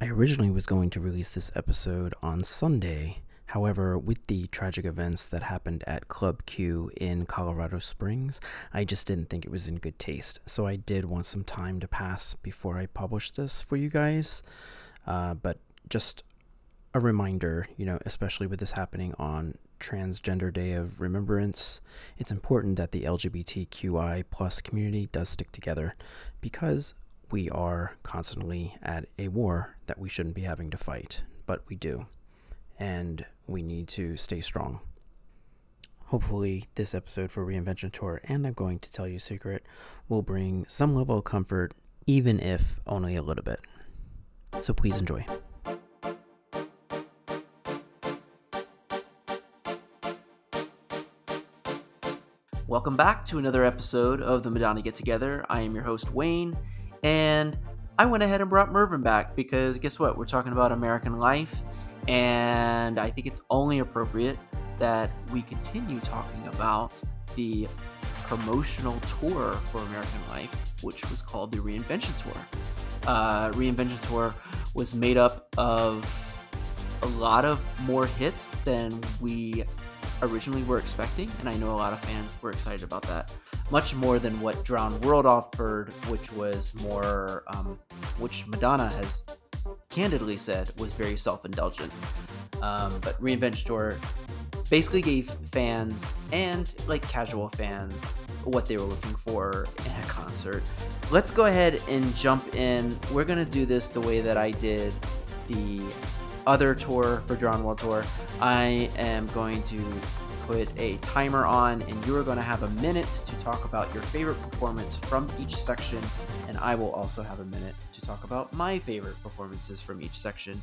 I originally was going to release this episode on Sunday. However, with the tragic events that happened at Club Q in Colorado Springs, I just didn't think it was in good taste. So I did want some time to pass before I published this for you guys. Uh, but just a reminder, you know, especially with this happening on Transgender Day of Remembrance, it's important that the LGBTQI plus community does stick together because we are constantly at a war that we shouldn't be having to fight, but we do. And we need to stay strong. Hopefully, this episode for Reinvention Tour, and I'm going to tell you a secret, will bring some level of comfort, even if only a little bit. So please enjoy. Welcome back to another episode of the Madonna Get Together. I am your host, Wayne, and I went ahead and brought Marvyn back because guess what? We're talking about American life, and I think it's only appropriate that we continue talking about the promotional tour for American Life, which was called the Reinvention Tour. Uh, Reinvention Tour was made up of a lot of more hits than we originally were expecting, and I know a lot of fans were excited about that. Much more than what Drowned World offered, which was more, um, which Madonna has candidly said was very self indulgent. Um, but Reinvention Tour basically gave fans and like casual fans what they were looking for in a concert. Let's go ahead and jump in. We're gonna do this the way that I did the other tour for Drowned World Tour. I am going to put a timer on, and you are going to have a minute to talk about your favorite performance from each section, and I will also have a minute to talk about my favorite performances from each section.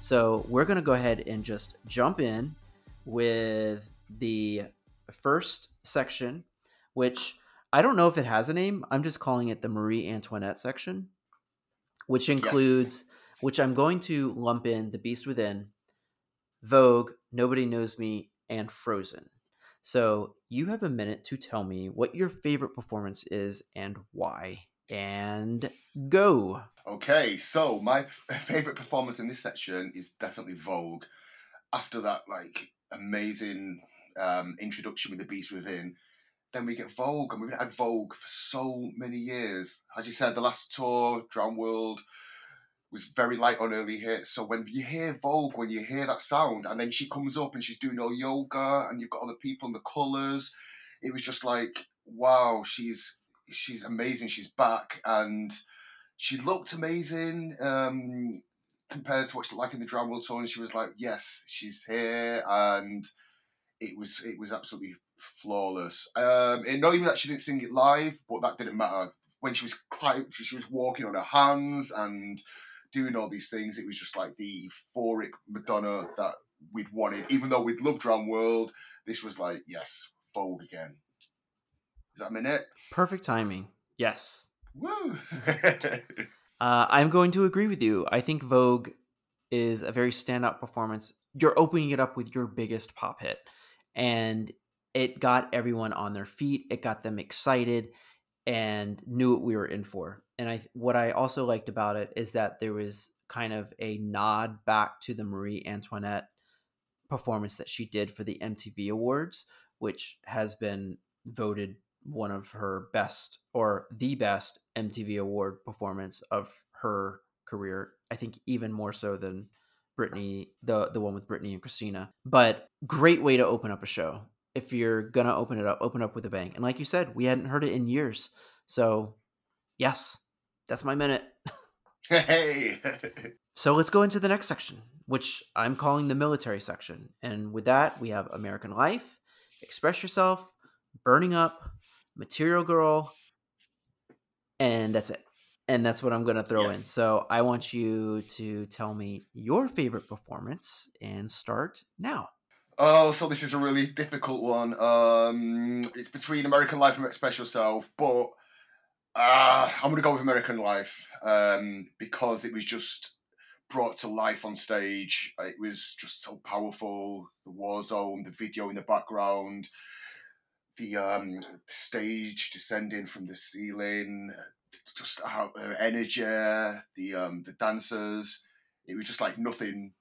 So we're going to go ahead and just jump in with the first section, which I don't know if it has a name. I'm just calling it the Marie Antoinette section, which includes. Which I'm going to lump in The Beast Within, Vogue, Nobody Knows Me, and Frozen. So you have a minute to tell me what your favorite performance is and why. And go. Okay, so my favorite performance in this section is definitely Vogue. After that, like amazing um, introduction with the Beast Within, then we get Vogue, and we've had Vogue for so many years. As you said, the last tour, Drowned World, was very light on early hits. So when you hear Vogue, when you hear that sound, and then she comes up and she's doing all yoga, and you've got all the people and the colours, it was just like, wow, she's she's amazing. She's back, and she looked amazing um, compared to what she like in the Drowned World tour. And she was like, yes, she's here, and it was it was absolutely flawless. Um, and not even that she didn't sing it live, but that didn't matter. When she was she was walking on her hands and doing all these things. It was just like the euphoric Madonna that we'd wanted. Even though we'd loved Drowned World, this was like, yes, Vogue again. Is that a minute? Perfect timing. Yes. Woo! uh, I'm going to agree with you. I think Vogue is a very standout performance. You're opening it up with your biggest pop hit, and it got everyone on their feet. It got them excited and knew what we were in for. And I what I also liked about it is that there was kind of a nod back to the Marie Antoinette performance that she did for the MTV Awards, which has been voted one of her best or the best MTV award performance of her career. I think even more so than Britney, the the one with Britney and Christina. But great way to open up a show if you're gonna open it up, open up with a bang. And like you said, we hadn't heard it in years. So yes, that's my minute. Hey. so let's go into the next section, which I'm calling the military section. And with that, we have American Life, Express Yourself, Burning Up, Material Girl, and that's it. And that's what I'm going to throw yes. in. So I want you to tell me your favorite performance and start now. Oh, so this is a really difficult one. Um, it's between American Life and Express Yourself, but uh, I'm going to go with American Life um, because it was just brought to life on stage. It was just so powerful. The war zone, the video in the background, the um, stage descending from the ceiling, just how uh, energy, the um, the dancers. it was just like nothing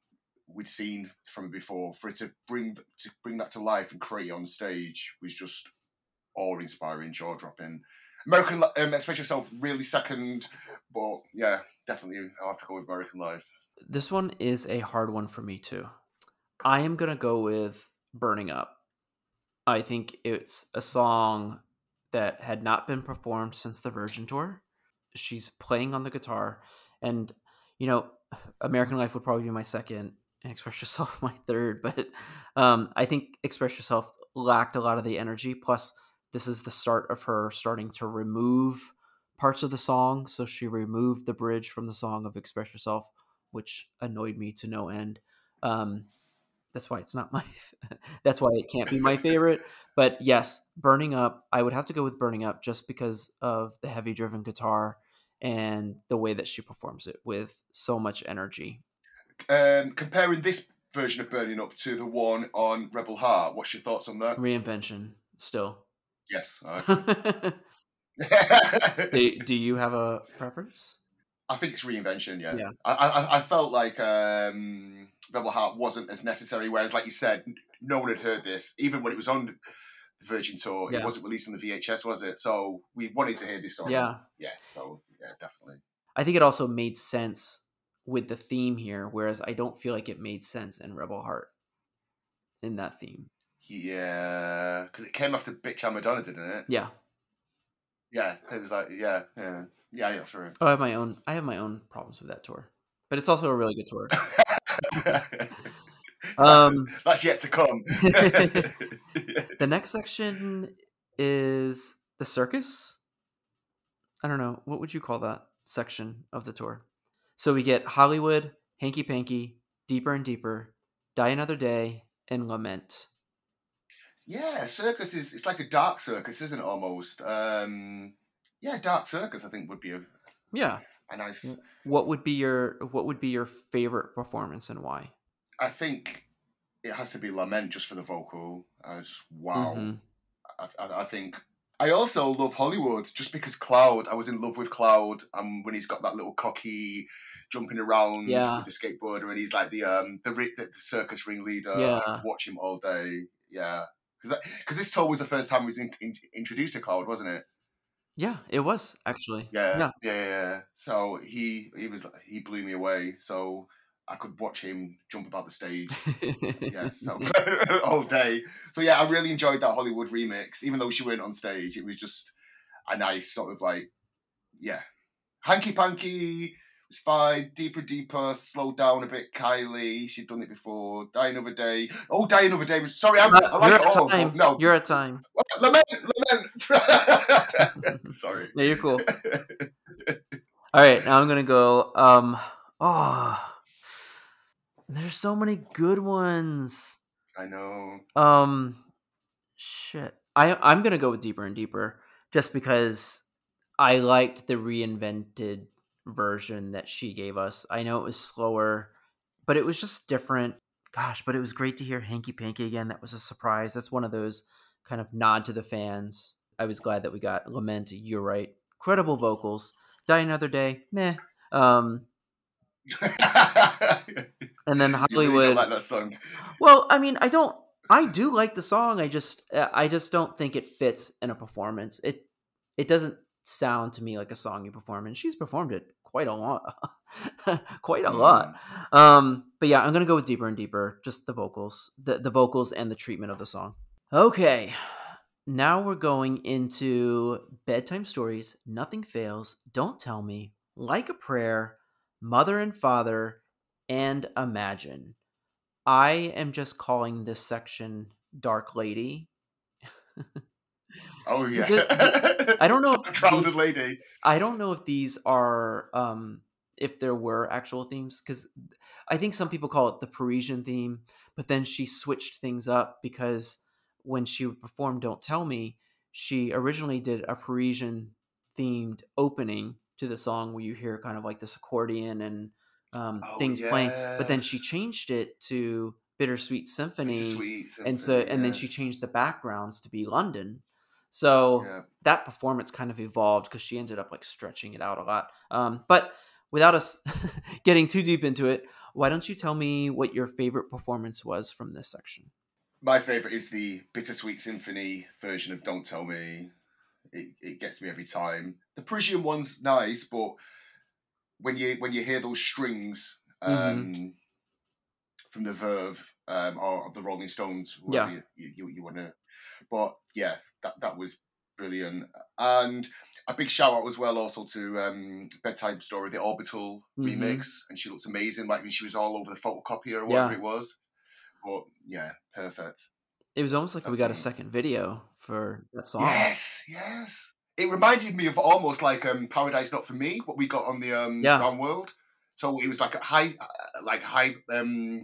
we'd seen from before. For it to bring to bring that to life and create on stage was just awe inspiring, jaw dropping. American, um, Express Yourself, really second, but yeah, definitely I'll have to go with American Life. This one is a hard one for me too. I am gonna go with Burning Up. I think it's a song that had not been performed since the Virgin Tour. She's playing on the guitar, and you know, American Life would probably be my second, and Express Yourself my third. But um, I think Express Yourself lacked a lot of the energy. Plus, this is the start of her starting to remove parts of the song. So she removed the bridge from the song of Express Yourself, which annoyed me to no end. Um, that's why it's not my that's why it can't be my favorite but yes burning up i would have to go with burning up just because of the heavy driven guitar and the way that she performs it with so much energy Um, comparing this version of Burning Up to the one on Rebel Heart, what's your thoughts on that? reinvention still Yes. Do, do you have a preference I think it's reinvention. Yeah. Yeah. I, I I felt like um, Rebel Heart wasn't as necessary. Whereas, like you said, no one had heard this, even when it was on the Virgin tour. Yeah. It wasn't released on the VHS, was it? So we wanted to hear this song. yeah Yeah. So yeah, definitely. i think it also made sense with the theme here whereas i don't feel like it made sense in rebel heart in that theme Yeah, because it came after Bitch I'm Madonna, didn't it? yeah Yeah. It was like yeah, yeah, yeah. That's right. oh i have my own i have my own problems with that tour but it's also a really good tour um That's yet to come. The next section is the circus. I don't know. What would you call that section of the tour? So we get Hollywood, Hanky Panky, Deeper and Deeper, Die Another Day, and Lament. Yeah, circus is it's like a dark circus, isn't it? Almost. Um, yeah, dark circus. I think would be a, Yeah. a nice. What would be your what would be your favorite performance and why? I think it has to be lament just for the vocal. I was just wow. Mhm. I, I, I think. I also love Hollywood just because Cloud. I was in love with Cloud, and when he's got that little cocky jumping around Yeah. with the skateboarder, and he's like the um the the, the circus ringleader. Yeah. Watch him all day. Yeah, because this tour was the first time he was in, in, introduced to Cloud, wasn't it? Yeah, it was actually. Yeah, Yeah. yeah, yeah. yeah. So he he was he blew me away. So I could watch him jump about the stage. yeah, so all day. So yeah, I really enjoyed that Hollywood remix. Even though she weren't on stage, it was just a nice sort of like, yeah, hanky panky was fine. Deeper, deeper, slow down a bit. Kylie, she'd done it before. Die another day. Oh, die another day sorry. I'm, I like you're it at time. no, You're at time. lament, lament. sorry. Yeah, you're cool. All right, now I'm gonna go. Um, oh, there's so many good ones. I know. Um, shit. I I'm gonna go with deeper and deeper, just because I liked the reinvented version that she gave us. I know it was slower, but it was just different. Gosh, but it was great to hear Hanky Panky again. That was a surprise. That's one of those kind of nod to the fans. I was glad that we got Lament. You're right. Credible vocals. Die Another Day. Meh. Um, and then You really Hollywood. don't like that song. Well, I mean, I don't. I do like the song. I just, I just don't think it fits in a performance. It, it doesn't sound to me like a song you perform, and she's performed it quite a lot, quite a lot. Mm. Um, but yeah, I'm gonna go with deeper and deeper. Just the vocals, the the vocals, and the treatment of the song. Okay, now we're going into bedtime stories. Nothing fails. Don't tell me. Like a prayer. Mother and father, and imagine. I am just calling this section Dark Lady. Oh yeah. The- I don't know if Trousered these- lady. I don't know if these are um if there were actual themes because I think some people call it the Parisian theme, but then she switched things up because when she performed "Don't Tell Me," she originally did a Parisian themed opening to the song where you hear kind of like this accordion and um, Oh, things playing, but then she changed it to Bittersweet Symphony, Bittersweet and so Symphony, and then she changed the backgrounds to be London. So Yeah. that performance kind of evolved because she ended up like stretching it out a lot. Um, but without us getting too deep into it, why don't you tell me what your favorite performance was from this section? My favorite is the Bittersweet Symphony version of Don't Tell Me. It, it gets me every time. The Parisian one's nice, but when you when you hear those strings um, mm-hmm. from the Verve um, or of the Rolling Stones, whatever yeah. you, you, you want to. But yeah, that that was brilliant. And a big shout out as well also to um, Bedtime Story, the Orbital mm-hmm. remix, and she looks amazing. Like when she was all over the photocopier or whatever yeah. it was. But yeah, perfect. It was almost like That's we got neat. a second video for that song. Yes, yes. It reminded me of almost like um, Paradise Not for Me, what we got on the um, yeah. Drowned World. So it was like a high, uh, like high um,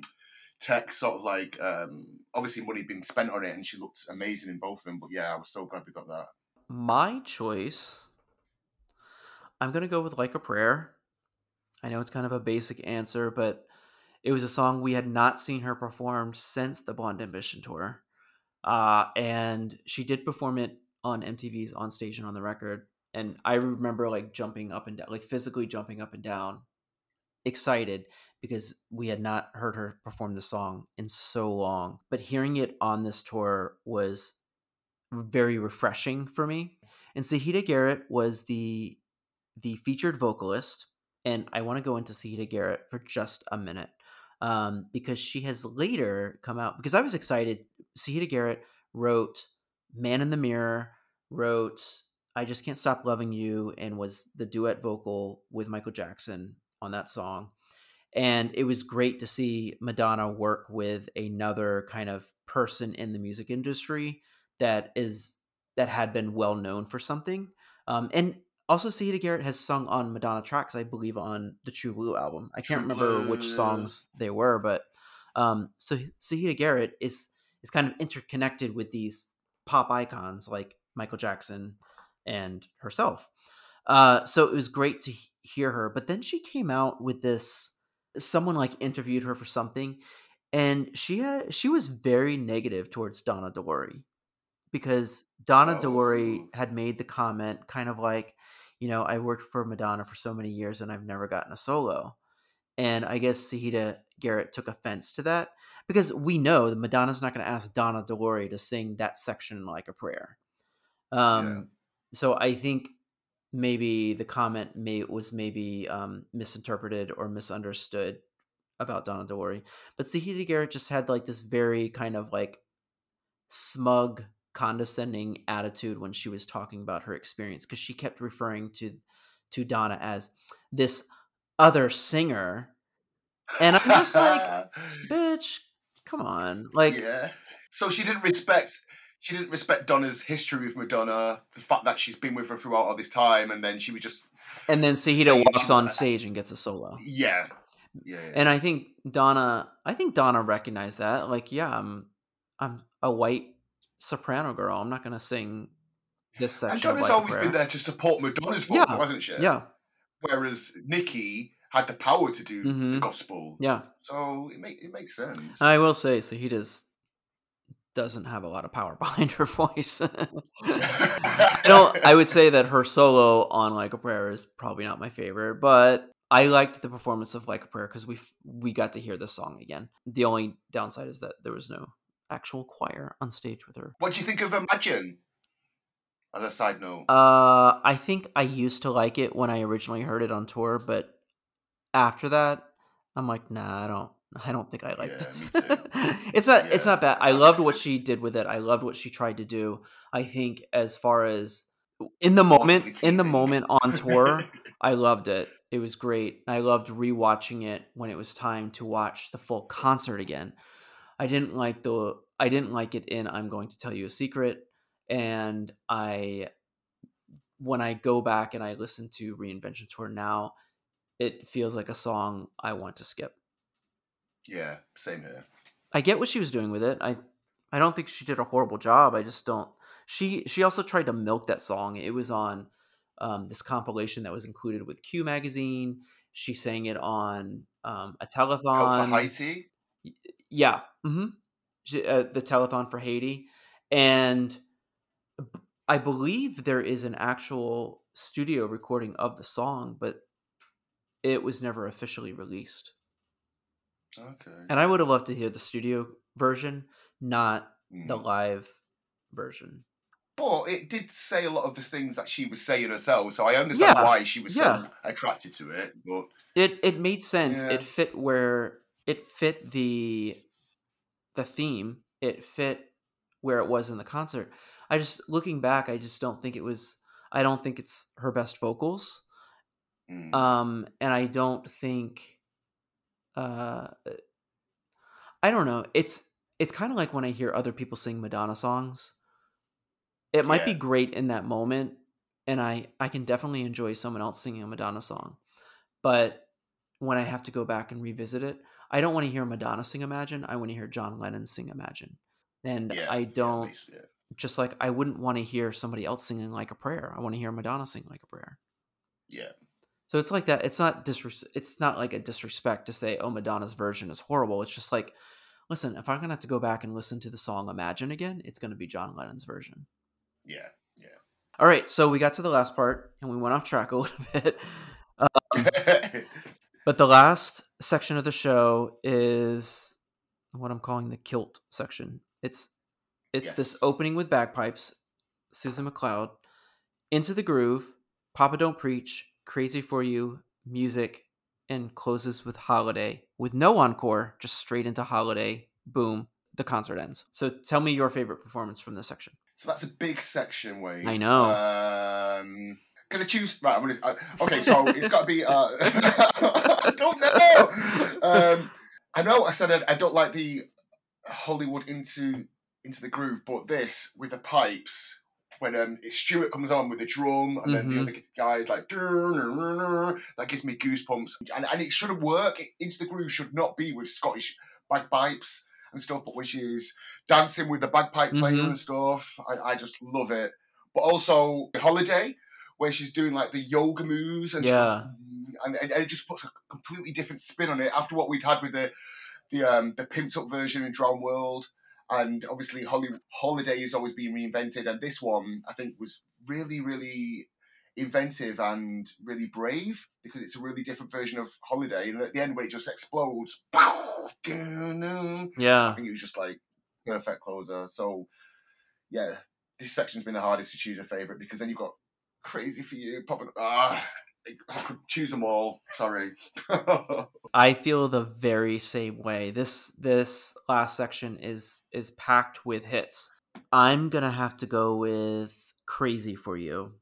tech sort of like. Um, obviously, money been spent on it, and she looked amazing in both of them. But yeah, I was so glad we got that. My choice, I'm gonna go with Like a Prayer. I know it's kind of a basic answer, but it was a song we had not seen her perform since the Blonde Ambition tour. Uh, and she did perform it on MTV's On Stage and on the Record. And I remember like jumping up and down, like physically jumping up and down, excited because we had not heard her perform the song in so long. But hearing it on this tour was very refreshing for me. And Siedah Garrett was the the featured vocalist, and I want to go into Siedah Garrett for just a minute um, because she has later come out. Because I was excited. Siedah Garrett wrote "Man in the Mirror," wrote "I Just Can't Stop Loving You," and was the duet vocal with Michael Jackson on that song. And it was great to see Madonna work with another kind of person in the music industry that is that had been well known for something. Um, and also, Siedah Garrett has sung on Madonna tracks, I believe, on the True Blue album. I can't True remember Blue, which yeah. songs they were, but um, so Siedah Garrett is is kind of interconnected with these pop icons like Michael Jackson and herself. Uh, so it was great to hear her. But then she came out with this. Someone like interviewed her for something, and she had she was very negative towards Donna De Lory because Donna oh. had made the comment kind of like, you know, I worked for Madonna for so many years and I've never gotten a solo. And I guess Siedah Garrett took offense to that because we know that Madonna's not going to ask Donna De Lory to sing that section like a prayer. Um, yeah. So I think maybe the comment may was maybe um, misinterpreted or misunderstood about Donna De Lory. But Siedah Garrett just had like this very kind of like smug condescending attitude when she was talking about her experience because she kept referring to to Donna as this other singer. And I'm just like, bitch, come on. Like Yeah. So she didn't respect she didn't respect Donna's history with Madonna, the fact that she's been with her throughout all this time, and then she was just And then Siedah walks on stage and gets a solo. Yeah. Yeah, yeah. And I think Donna I think Donna recognized that. Like, yeah, I'm I'm a white soprano girl. I'm not going to sing this section. And Donna's always been there to support Madonna's vocal, yeah. hasn't she? Yeah. Whereas Nikki had the power to do mm-hmm. the gospel. Yeah. So it make, it makes sense. I will say, so he does doesn't have a lot of power behind her voice. I don't. I would say that her solo on "Like a Prayer" is probably not my favorite, but I liked the performance of "Like a Prayer" because we we got to hear the song again. The only downside is that there was no actual choir on stage with her. What do you think of Imagine? On a side note, uh, I think I used to like it when I originally heard it on tour, but after that, I'm like, nah, I don't. I don't think I like yeah, this. it's not. Yeah. It's not bad. I loved what she did with it. I loved what she tried to do. I think as far as in the moment, in the moment on tour, I loved it. It was great. I loved rewatching it when it was time to watch the full concert again. I didn't like the I didn't like it in I'm going to tell you a secret and I when I go back and I listen to Reinvention Tour now it feels like a song I want to skip. Yeah, same here. I get what she was doing with it. I I don't think she did a horrible job. I just don't she she also tried to milk that song. It was on um, this compilation that was included with Q magazine. She sang it on um, a telethon. For Haiti. Yeah. Mm-hmm. Uh, the telethon for Haiti, and I believe there is an actual studio recording of the song, but it was never officially released. Okay. And I would have loved to hear the studio version, not the Mm. live version. But it did say a lot of the things that she was saying herself, so I understand Yeah, why she was yeah. so attracted to it. But It it made sense. Yeah. It fit where it fit the the theme. It fit where it was in the concert. I just looking back, I just don't think it was I don't think it's her best vocals. mm, Um and I don't think uh I don't know. It's it's kind of like when I hear other people sing Madonna songs. It might be great in that moment and I I can definitely enjoy someone else singing a Madonna song. But when I have to go back and revisit it, I don't want to hear Madonna sing Imagine. I want to hear John Lennon sing Imagine. And yeah, I don't least, yeah. just like I wouldn't want to hear somebody else singing like a prayer. I want to hear Madonna sing like a prayer. Yeah. So it's like that. It's not disres- It's not like a disrespect to say, "Oh, Madonna's version is horrible." It's just like, listen, if I'm gonna have to go back and listen to the song "Imagine" again, it's gonna be John Lennon's version. Yeah. Yeah. All right, so we got to the last part and we went off track a little bit. Yeah. But the last section of the show is what I'm calling the kilt section. It's it's this opening with bagpipes, Susan McLeod, into the groove, Papa Don't Preach, Crazy for You, music, and closes with Holiday with no encore, just straight into Holiday. Boom, the concert ends. So tell me your favorite performance from this section. so that's a big section, Wayne. I know. Um, gonna choose. Right. I'm gonna. Uh, okay. So it's got to be. Uh, I don't know. Um, I know. I said I, I don't like the Hollywood into into the groove, but this with the pipes. When um, Stuart comes on with the drum and then the Mhm. other guys like that gives me goosebumps and, and it shouldn't work. It, into the groove should not be with Scottish bagpipes and stuff, but when she's dancing with the bagpipe player Mhm. and stuff, I, I just love it. But also Holiday, where she's doing like the yoga moves and Yeah. and, and it just puts a completely different spin on it after what we'd had with the the um the pimped up version in Drown World. And obviously, Holly, Holiday is always being reinvented, and this one I think was really, really inventive and really brave because it's a really different version of Holiday. And at the end, where it just explodes, yeah, I think it was just like perfect closer. So, yeah, this section's been the hardest to choose a favorite because then you've got Crazy for You, popping. Ah, I could choose them all. Sorry. I feel the very same way. This this last section is is packed with hits. I'm gonna have to go with Crazy for You.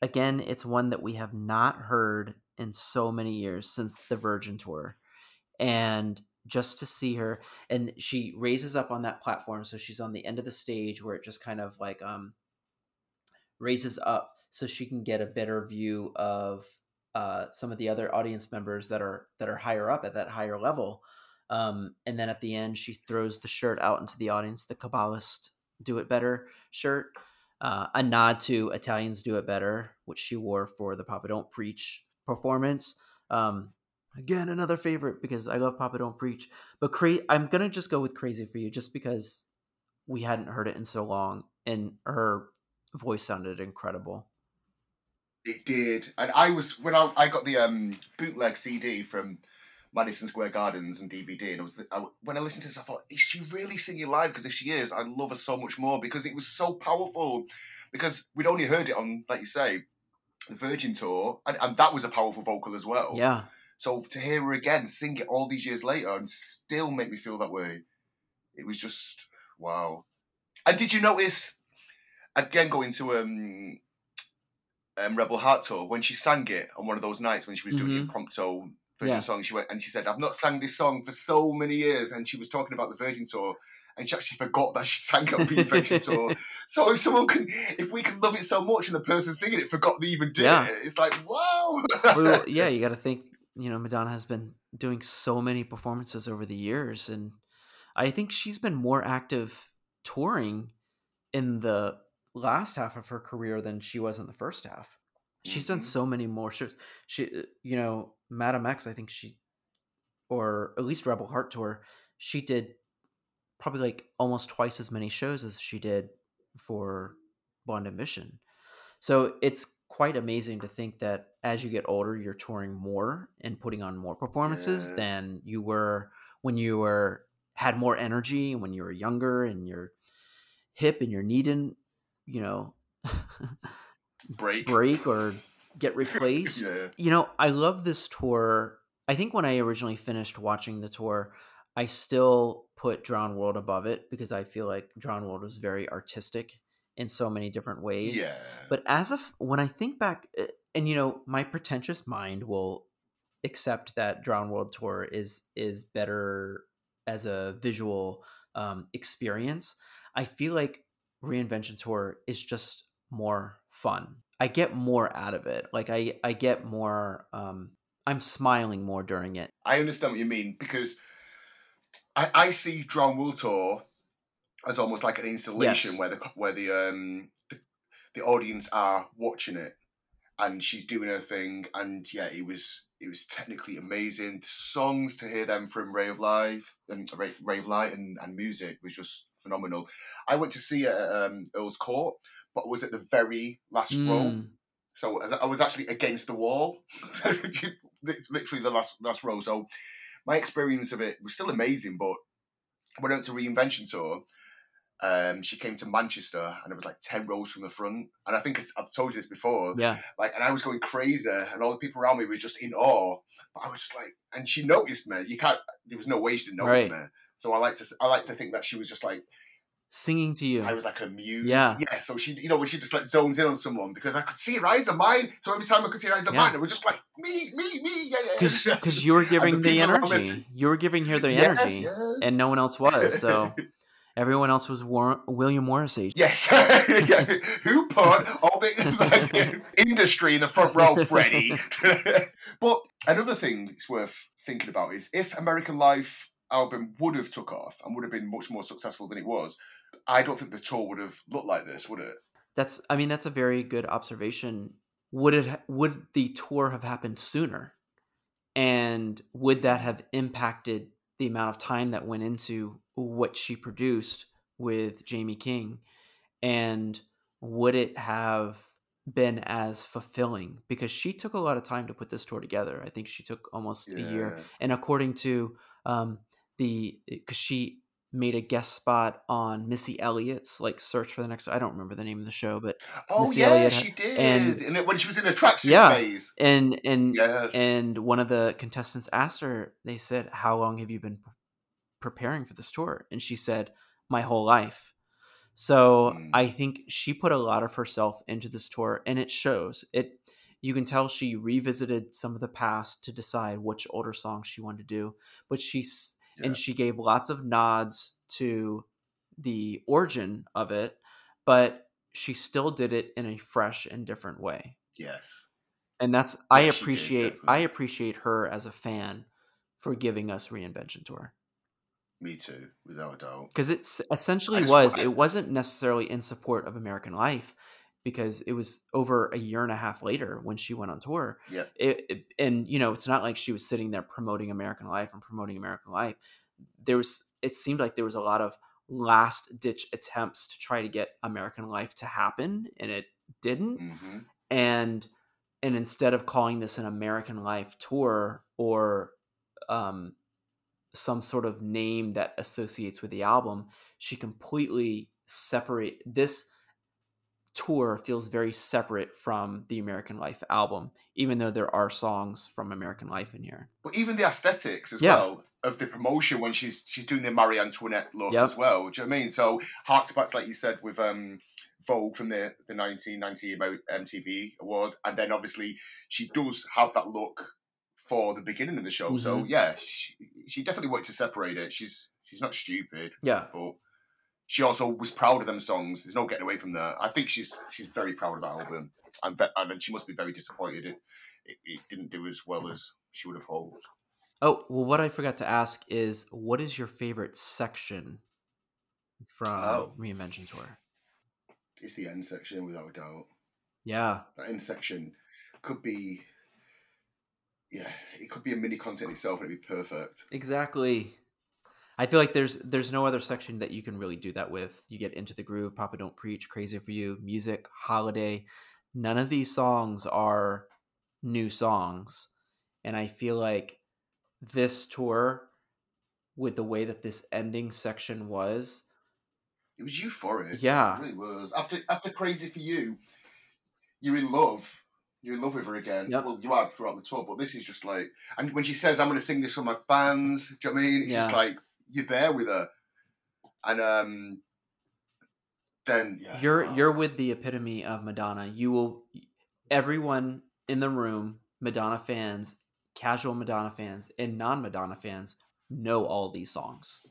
Again, it's one that we have not heard in so many years since the Virgin tour. And just to see her and she raises up on that platform, so she's on the end of the stage where it just kind of like um raises up so she can get a better view of uh, some of the other audience members that are that are higher up at that higher level. Um, and then at the end, she throws the shirt out into the audience, the Kabbalist "Do It Better" shirt, uh, a nod to Italians "Do It Better," which she wore for the Papa Don't Preach performance. Um, again, another favorite because I love Papa Don't Preach. But cra- I'm gonna just go with "Crazy for You" just because we hadn't heard it in so long, and her voice sounded incredible. It did, and I was when I, I got the um, bootleg CD from Madison Square Gardens and DVD, and I was I, when I listened to this, I thought, is she really singing live? Because if she is, I love her so much more because it was so powerful. Because we'd only heard it on, like you say, the Virgin tour, and, and that was a powerful vocal as well. Yeah, So to hear her again sing it all these years later and still make me feel that way, it was just wow. And did you notice again going to um, um Rebel Heart tour when she sang it on one of those nights when she was doing the Mhm. impromptu Virgin Yeah. song? She went and she said, "I've not sang this song for so many years," and she was talking about the Virgin tour. And she actually forgot that she sang it on the Virgin tour. So if someone can, if we can love it so much, and the person singing it forgot they even did Yeah. it, it's like wow. well, yeah, you got to think. You know, Madonna has been doing so many performances over the years, and I think she's been more active touring in the last half of her career than she was in the first half. She's done Mhm. so many more shows. She, uh, you know, Madame X. I think she, or at least Rebel Heart tour, she did probably like almost twice as many shows as she did for Blonde Ambition. So it's quite amazing to think that as you get older, you're touring more and putting on more performances Yeah. than you were when you were had more energy and when you were younger and you're hip and your knee didn't, you know, Break. break or get replaced. yeah. You know, I love this tour. I think when I originally finished watching the tour, I still put Drown World above it because I feel like Drown World was very artistic in so many different ways. Yeah. But as of when I think back, uh, and you know, my pretentious mind will accept that Drown World Tour is is better as a visual um, experience. I feel like Reinvention Tour is just more fun. I get more out of it. Like I I get more. Um, I'm smiling more during it. I understand what you mean because I, I see Drown World Tour as almost like an installation Yes. where the where the um the, the audience are watching it and she's doing her thing and yeah it was it was technically amazing the songs to hear them from Rave Live and Rave, Ray of Light and, and music was just phenomenal I went to see it at um, Earl's Court but was at the very last row Mm, so I was actually against the wall, literally the last last row. So my experience of it was still amazing. But when I went to Reinvention Tour, um, she came to Manchester, and it was like ten rows from the front. And I think it's, I've told you this before. yeah, Like, and I was going crazy, and all the people around me were just in awe. But I was just like, and she noticed me. You can't. There was no way she didn't notice Right. me. So I like to I like to think that she was just like singing to you. I was like a muse. Yeah. Yeah. So she, you know, when she just like zones in on someone because I could see her eyes of mine. So every time I could see her eyes of Yeah. mine, it was just like me, me, me. Yeah, yeah. because you were giving the, around energy. You were giving her the Yes, energy, yes. and no one else was. So everyone else was War- William Morrissey. Yes. yeah. Who put all the like, industry in the front row, Freddie? but another thing it's worth thinking about is if American Life album would have took off and would have been much more successful than it was, I don't think the tour would have looked like this, would it? That's. I mean, that's a very good observation. Would it? Would the tour have happened sooner? And would that have impacted the amount of time that went into what she produced with Jamie King? And would it have been as fulfilling? Because she took a lot of time to put this tour together. I think she took almost a year. And according to um, the because she made a guest spot on Missy Elliott's like search for the next I don't remember the name of the show but Oh Missy yeah, Elliott she did. and- And, it- when she was in the tracksuit Yeah. phase. and and Yes. and one of the contestants asked her they said how long have you been preparing for this tour and she said my whole life so Mm. i think she put a lot of herself into this tour and it shows it you can tell she revisited some of the past to decide which older songs she wanted to do but she's Yeah. and she gave lots of nods to the origin of it but she still did it in a fresh and different way yes. and that's I Yeah, did, appreciate I appreciate her as a fan for giving us reinvention tour Me too, without a doubt. because it essentially was wa- it wasn't necessarily in support of American Life because it was over a year and a half later when she went on tour. Yeah. it, it- and you know it's not like she was sitting there promoting American Life and promoting American Life. There was it seemed like there was a lot of last ditch attempts to try to get American Life to happen and it didn't. Hmm and and instead of calling this an American Life tour or um, some sort of name that associates with the album, she completely separate this tour feels very separate from the American Life album, even though there are songs from American Life in here. But even the aesthetics as Yeah. well of the promotion when she's she's doing the Marie Antoinette look Yep. as well. Do you know what I mean? So harks back to like you said with um Vogue from the the 1990 MTV Awards, and then obviously she does have that look for the beginning of the show. So Mhm. yeah, she, she definitely wanted to separate it. She's she's not stupid, Yeah. but she also was proud of them songs. There's no getting away from that. I think she's she's very proud of that album, and be- and she must be very disappointed it, it it didn't do as well as she would have hoped. Oh, well, what I forgot to ask is what is your favorite section from Oh. Reinvention Tour? It's the end section without a doubt. Yeah. That end section could be, yeah, it could be a mini content itself and it'd be perfect. Exactly. I feel like there's there's no other section that you can really do that with. You get into the groove, Papa Don't Preach, Crazy for You, music, holiday. None of these songs are new songs. And I feel like this tour, with the way that this ending section was, it was euphoric. Yeah. It really was. After after Crazy for You, you're in love. You're in love with her again. Yep. Well, you are throughout the tour, but this is just like, and when she says, "I'm going to sing this for my fans," do you know what I mean? It's just like you're there with her, and um, then yeah, you're wow. you're with the epitome of Madonna. You will everyone in the room, Madonna fans, casual Madonna fans, and non-Madonna fans know all these songs.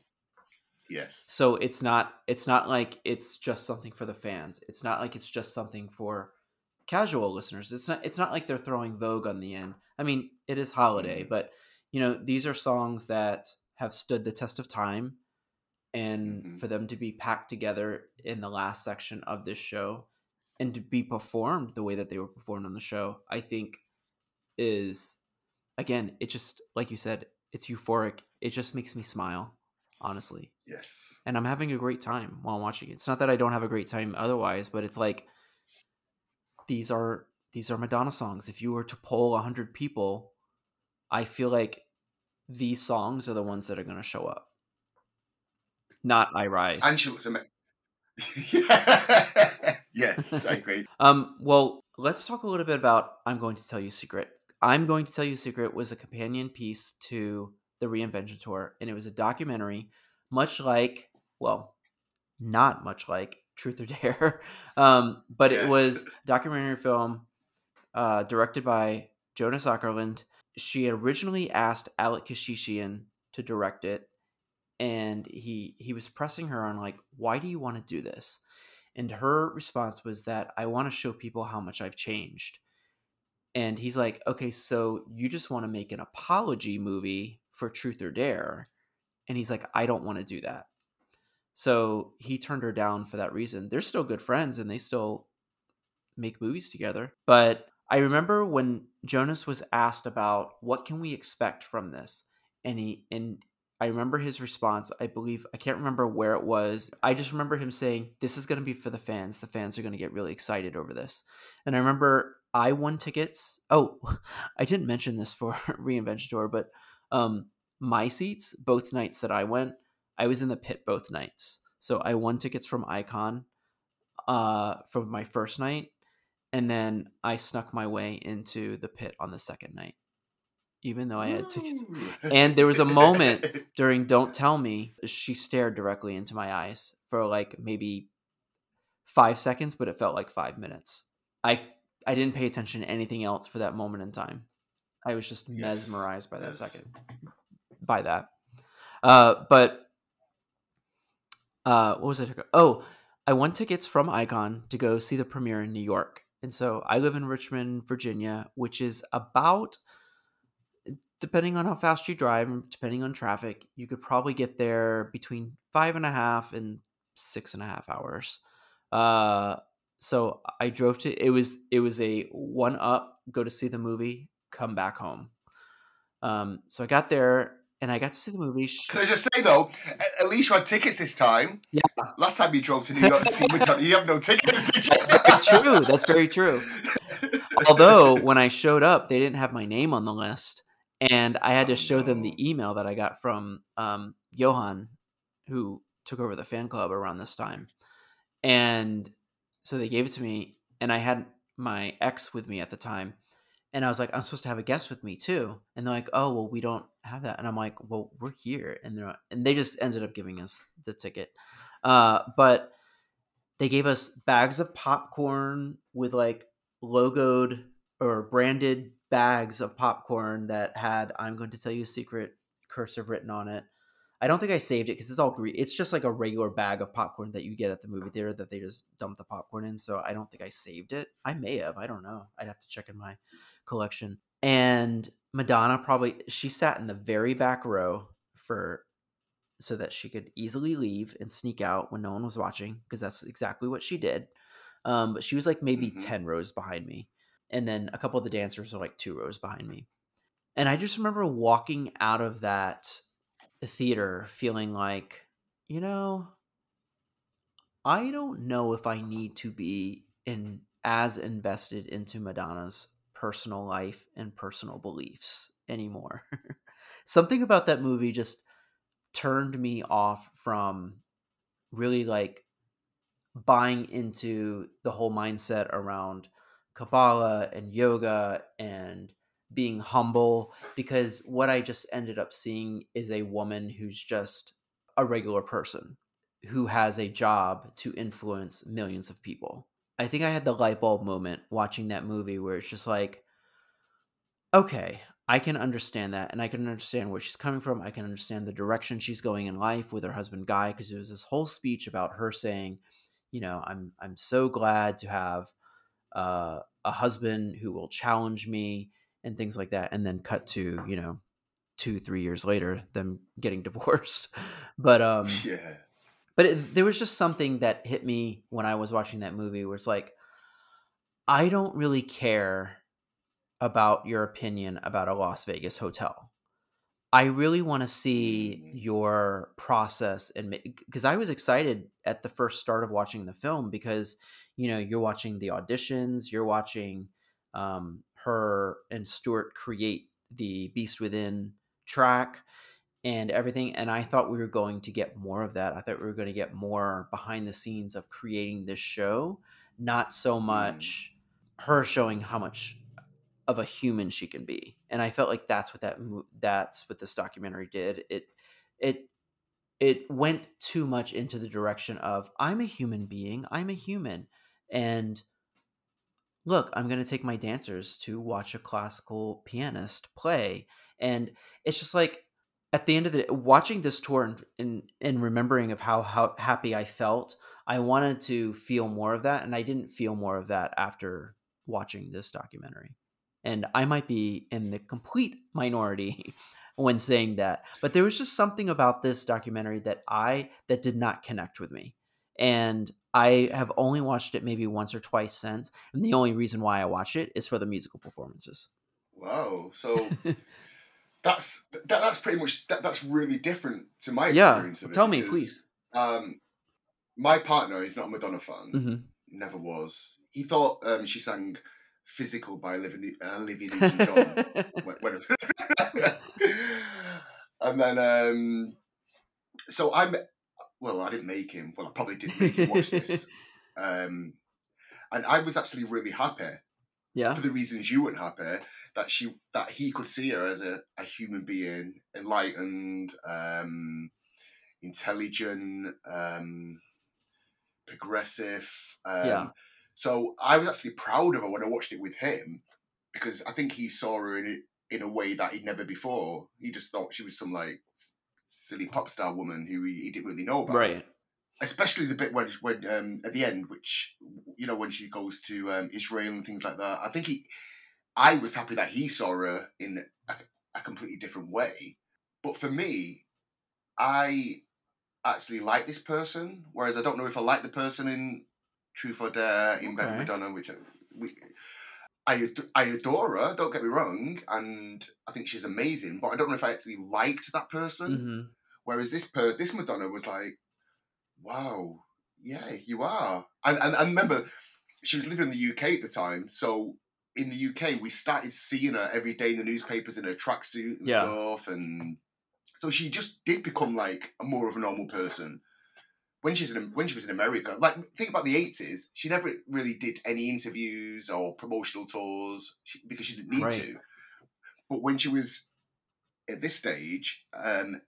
yes, So it's not it's not like it's just something for the fans. It's not like it's just something for casual listeners. It's not it's not like they're throwing Vogue on the end. I mean, it is holiday, Mhm. but you know, these are songs that have stood the test of time and Mhm. for them to be packed together in the last section of this show and to be performed the way that they were performed on the show, I think is again, it just like you said, it's euphoric. It just makes me smile, honestly yes, and I'm having a great time while watching it. It's not that I don't have a great time otherwise, but it's like these are these are Madonna songs. If you were to poll 100 people, I feel like these songs are the ones that are going to show up. Not I Rise. and she looks amazing. yes, I agree. Um, well, let's talk a little bit about I'm Going to Tell You a Secret. I'm Going to Tell You a Secret was a companion piece to the Reinvention Tour, and it was a documentary, much like, well, not much like Truth or Dare, um, but it was a documentary film uh, directed by Jonas Åkerlund. She originally asked Alek Keshishian to direct it, and he he was pressing her on like, why do you want to do this? And her response was that I want to show people how much I've changed. And he's like, okay, so you just want to make an apology movie for Truth or Dare. And he's like, I don't want to do that. So he turned her down for that reason. They're still good friends and they still make movies together. But I remember when Jonas was asked about what can we expect from this? And he and I remember his response. I believe I can't remember where it was. I just remember him saying, "This is going to be for the fans. The fans are going to get really excited over this." And I remember I won tickets. Oh, I didn't mention this for Reinvention Tour, but um, my seats both nights that I went, I was in the pit both nights. So I won tickets from Icon uh, from my first night, and then I snuck my way into the pit on the second night, even though I had tickets. And there was a moment during Don't Tell Me, she stared directly into my eyes for like maybe five seconds, but it felt like five minutes. I I didn't pay attention to anything else for that moment in time. I was just Yes. mesmerized by that Yes. second. By that. Uh but uh what was it? Oh, I won tickets from Icon to go see the premiere in New York. And so I live in Richmond, Virginia, which is about depending on how fast you drive and depending on traffic, you could probably get there between five and a half and six and a half hours. Uh, so I drove to it was it was a one up, go to see the movie, come back home. Um, so I got there and I got to see the movie. Can I just say though, at least you had tickets this time. Yeah. Last time you drove to New York to see Madonna, you have no tickets. That's true. That's very true. Although when I showed up, they didn't have my name on the list, and I had to Oh, show them the email that I got from um, Johan, who took over the fan club around this time, and so they gave it to me, and I had my ex with me at the time, and I was like, I'm supposed to have a guest with me too, and they're like, Oh, well, we don't have that, and I'm like, Well, we're here, and they're and they just ended up giving us the ticket, uh, but they gave us bags of popcorn with like logoed or branded bags of popcorn that had "I'm going to tell you a secret" cursive written on it. I don't think I saved it because it's all green. It's just like a regular bag of popcorn that you get at the movie theater that they just dump the popcorn in. So I don't think I saved it. I may have. I don't know. I'd have to check in my collection. And Madonna probably she sat in the very back row for so that she could easily leave and sneak out when no one was watching because that's exactly what she did. Um, but she was like maybe Mhm. 10 rows behind me. And then a couple of the dancers were like two rows behind me. And I just remember walking out of that theater feeling like, you know, I don't know if I need to be in as invested into Madonna's personal life and personal beliefs anymore. Something about that movie just turned me off from really like buying into the whole mindset around Kabbalah and yoga and being humble because what I just ended up seeing is a woman who's just a regular person who has a job to influence millions of people. I think I had the light bulb moment watching that movie where it's just like, okay, I can understand that and I can understand where she's coming from. I can understand the direction she's going in life with her husband Guy because there was this whole speech about her saying, you know, I'm I'm so glad to have uh, a husband who will challenge me and things like that and then cut to, you know, 2 3 years later them getting divorced. But um Yeah. But it, there was just something that hit me when I was watching that movie where it's like, I don't really care about your opinion about a Las Vegas hotel. I really want to see Mm. your process and because I was excited at the first start of watching the film because you know you're watching the auditions, you're watching um, her and Stuart create the Beast Within track and everything, and I thought we were going to get more of that. I thought we were going to get more behind the scenes of creating this show, not so Mm. much her showing how much of a human she can be and i felt like that's what that that's what this documentary did it it it went too much into the direction of i'm a human being i'm a human and look i'm going to take my dancers to watch a classical pianist play and it's just like at the end of the day watching this tour and and, and remembering of how, how happy i felt i wanted to feel more of that and i didn't feel more of that after watching this documentary and I might be in the complete minority when saying that, but there was just something about this documentary that I that did not connect with me. And I have only watched it maybe once or twice since, and the only reason why I watch it is for the musical performances. Wow. So that's that, that's pretty much that, that's really different to my yeah, experience of it. tell me, please. Um, my partner is not a Madonna fan. hmm Never was. He thought um, she sang "Physical" by Olivia, uh, Olivia Newton-John. when, when and then um, so I'm well, I didn't make him. Well, I probably didn't make him watch this. Um, and I was actually really happy yeah, for the reasons you weren't happy that she that he could see her as a, a human being, enlightened, um, intelligent, um, progressive. Um, Yeah. So I was actually proud of her when I watched it with him because I think he saw her in in a way that he'd never before. He just thought she was some like silly pop star woman who he, he didn't really know about right. Especially the bit when when um, at the end, which you know when she goes to um, Israel and things like that. I think he, I was happy that he saw her in a, a completely different way. But for me, I actually like this person, whereas I don't know if I like the person in Truth or Dare in Bed Okay. with Madonna, which I, we, I ad- I adore her. Don't get me wrong, and I think she's amazing. But I don't know if I actually liked that person. hmm Whereas this per this Madonna was like, wow, yeah, you are. And, and and remember, she was living in the UK at the time, so in the UK we started seeing her every day in the newspapers in her tracksuit and Yeah. stuff, and so she just did become like a more of a normal person. When she's in, when she was in America, like think about the eighties, she never really did any interviews or promotional tours because she didn't need Right. to. But when she was at this stage, um,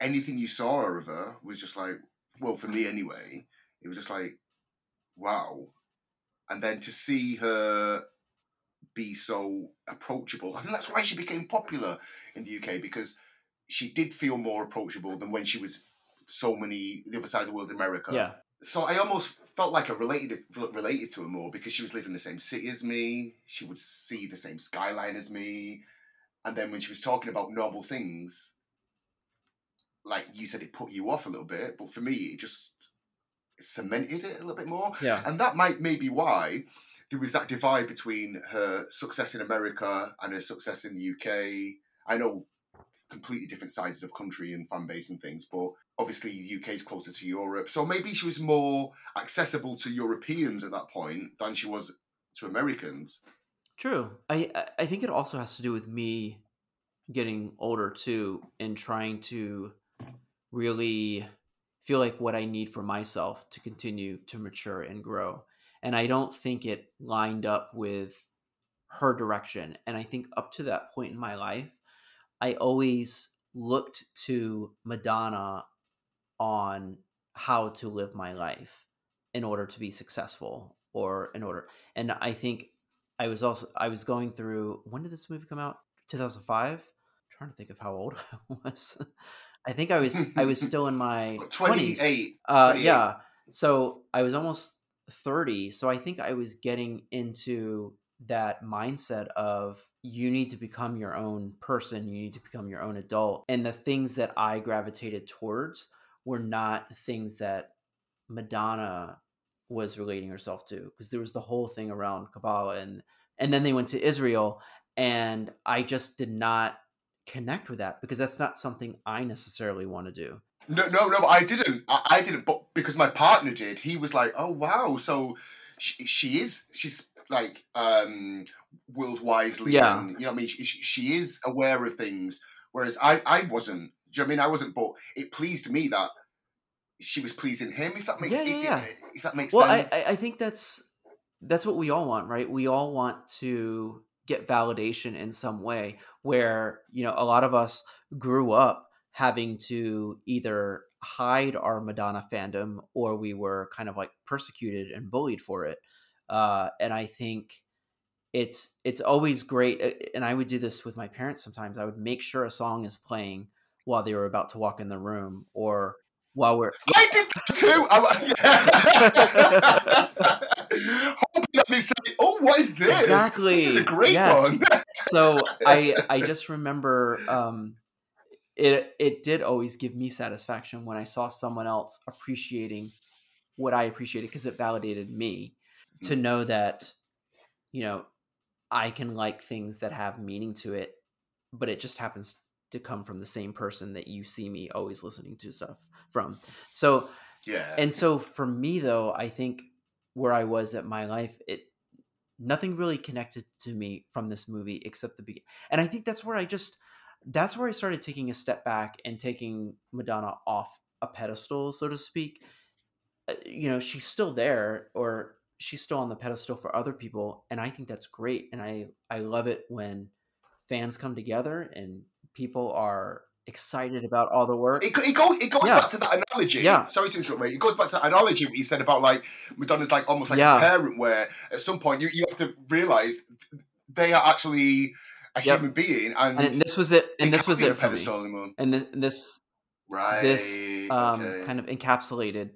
anything you saw of her was just like, well, for me anyway, it was just like, wow. And then to see her be so approachable, I think that's why she became popular in the UK because she did feel more approachable than when she was so many the other side of the world in America. Yeah. So I almost felt like I related related to her more because she was living in the same city as me. She would see the same skyline as me, and then when she was talking about normal things, like you said, it put you off a little bit. But for me, it just cemented it a little bit more, Yeah. and that might maybe why there was that divide between her success in America and her success in the UK. I know completely different sizes of country and fan base and things, but obviously the UK is closer to Europe. So maybe she was more accessible to Europeans at that point than she was to Americans. True. I I- I think it also has to do with me getting older too and trying to really feel like what I need for myself to continue to mature and grow. And I don't think it lined up with her direction. And I think up to that point in my life, I always looked to Madonna on how to live my life in order to be successful or in order and I think I was also I was going through when did this movie come out? 2005? trying to think of how old I was. I think I was I was still in my 28. Uh 28. yeah. So I was almost 30, so I think I was getting into that mindset of you need to become your own person, you need to become your own adult. And the things that I gravitated towards were not the things that Madonna was relating herself to because there was the whole thing around Kabbalah and and then they went to Israel and I just did not connect with that because that's not something I necessarily want to do. No, no, no. I didn't. I, I didn't. But because my partner did, he was like, "Oh wow!" So she, she is. She's like um world wisely. Yeah. And, you know what I mean? She, she is aware of things, whereas I I wasn't. Do you know what I mean? I wasn't. But it pleased me that she was pleasing him. If that makes Yeah, yeah, yeah. if that makes Well, sense. I I think that's that's what we all want, right? We all want to get validation in some way where, you know, a lot of us grew up having to either hide our Madonna fandom or we were kind of like persecuted and bullied for it. Uh, and I think it's it's always great uh, and I would do this with my parents sometimes. I would make sure a song is playing while they were about to walk in the room or while we're I did too. they say, "Oh, what is this? Exactly. This is a great Yes. one." so I I just remember um it it did always give me satisfaction when I saw someone else appreciating what I appreciated because it validated me to know that you know I can like things that have meaning to it but it just happens to come from the same person that you see me always listening to stuff from. So yeah. and so for me though, I think where I was at my life, it nothing really connected to me from this movie except the beginning. And I think that's where I just that's where I started taking a step back and taking Madonna off a pedestal, so to speak. Uh, You know, she's still there or she's still on the pedestal for other people and I think that's great and I I love it when fans come together and people are excited about all the work. It, it goes. It goes Yeah. back to that analogy. Yeah. Sorry to interrupt, mate. It goes back to that analogy what you said about like Madonna's like almost like Yeah. a parent, where at some point you, you have to realize they are actually a Yep. human being, and, and this was it and this was it for me. anymore. And this, this Right. this um, okay. kind of encapsulated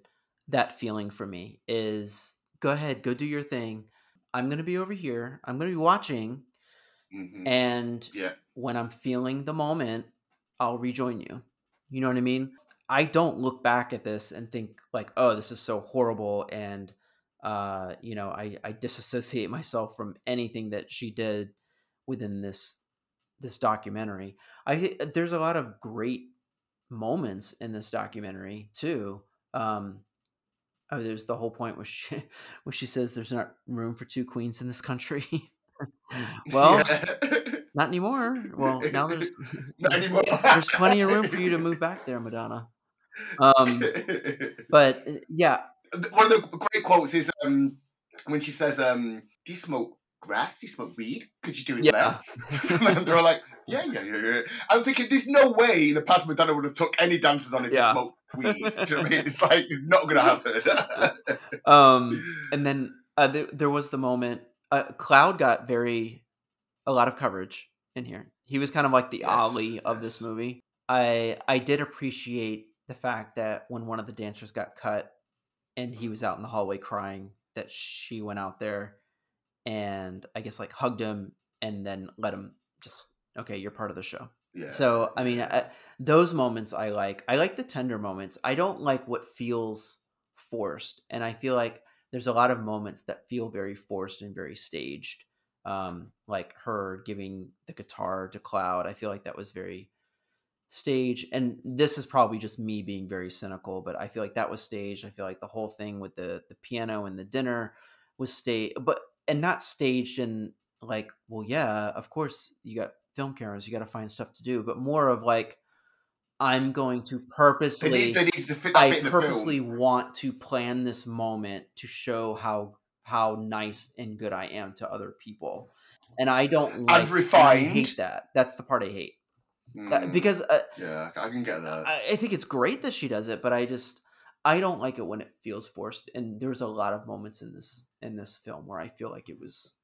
that feeling for me is go ahead go do your thing i'm going to be over here i'm going to be watching Mhm. and yeah. when i'm feeling the moment i'll rejoin you. You know what i mean? I don't look back at this and think like oh this is so horrible and uh you know i i disassociate myself from anything that she did within this this documentary. I there's a lot of great moments in this documentary too. Um oh there's the whole point where she where she says there's not room for two queens in this country. Well. Not anymore well now there's not anymore. there's plenty of room for you to move back there madonna um but uh, yeah One of the great quotes is um, when she says, um, "Do you smoke grass? Do you smoke weed? Could you do it Yeah. less?" and they're all like, "Yeah, yeah, yeah, yeah." I'm thinking, there's no way in the past Madonna would have took any dancers on it Yeah. to smoke weed. Do you know what I mean? It's like it's not going to happen. um and then uh, there, there was the moment uh, cloud got very a lot of coverage in here he was kind of like the Yes, ali of this movie i i did appreciate the fact that when one of the dancers got cut and he was out in the hallway crying that she went out there and i guess like hugged him and then let him just okay you're part of the show yeah. so I mean, I, those moments I like. I like the tender moments. I don't like what feels forced, and I feel like there's a lot of moments that feel very forced and very staged. Um, like her giving the guitar to Cloud. I feel like that was very staged, and this is probably just me being very cynical, but I feel like that was staged. I feel like the whole thing with the the piano and the dinner was staged, but and not staged in like, well, yeah, of course you got film cameras, you got to find stuff to do, but more of like, I'm going to They purposely. need, they need to I bit in the purposely film. want to plan this moment to show how how nice and good I am to other people, and I don't like. I hate that. That's the part I hate That- Mm, because uh, yeah, I can get that. I, I think it's great that she does it, but I just I don't like it when it feels forced. And there's a lot of moments in this in this film where I feel like it was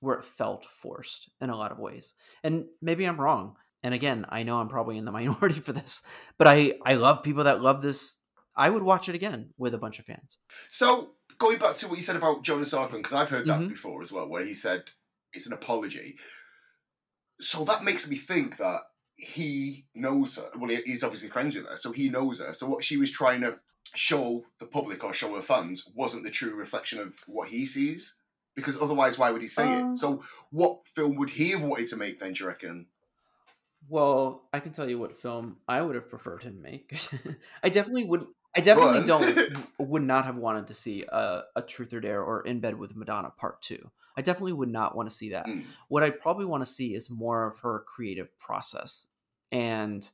where it felt forced in a lot of ways. And maybe I'm wrong. And again, I know I'm probably in the minority for this, but I I love people that love this. I would watch it again with a bunch of fans. So going back to what you said about Jonas Åkerlund, because I've heard that Mhm. before as well, where he said it's an apology. So that makes me think that he knows her. Well, he- he's obviously friends with her, so he knows her. So what she was trying to show the public or show her fans wasn't the true reflection of what he sees. Because otherwise, why would he say Um, it? So, what film would he have wanted to make then? Do you reckon? Well, I can tell you what film I would have preferred him make. I definitely would. I definitely on. don't would not have wanted to see a, a Truth or Dare or In Bed with Madonna Part Two. I definitely would not want to see that. Mm. What I'd probably want to see is more of her creative process and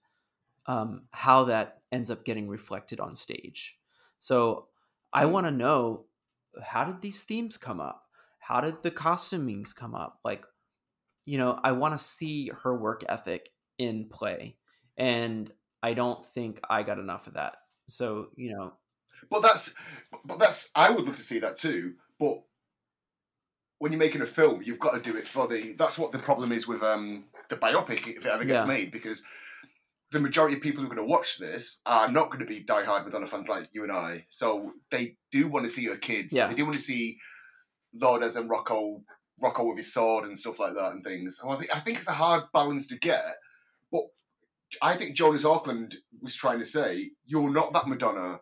um, how that ends up getting reflected on stage. So I Mm. want to know how did these themes come up? How did the costumings come up? Like, you know, I want to see her work ethic in play, and I don't think I got enough of that. So you know, But that's, but that's. I would love to see that too. But when you're making a film, you've got to do it for the. That's what the problem is with um the biopic if it ever gets Yeah. made because the majority of people who are going to watch this are not going to be diehard Madonna fans like you and I. So they do want to see her kids. Yeah. They do want to see Lourdes and Rocco, Rocco with his sword and stuff like that and things. I think I think it's a hard balance to get. But I think Jonas Åkerlund was trying to say, you're not that Madonna.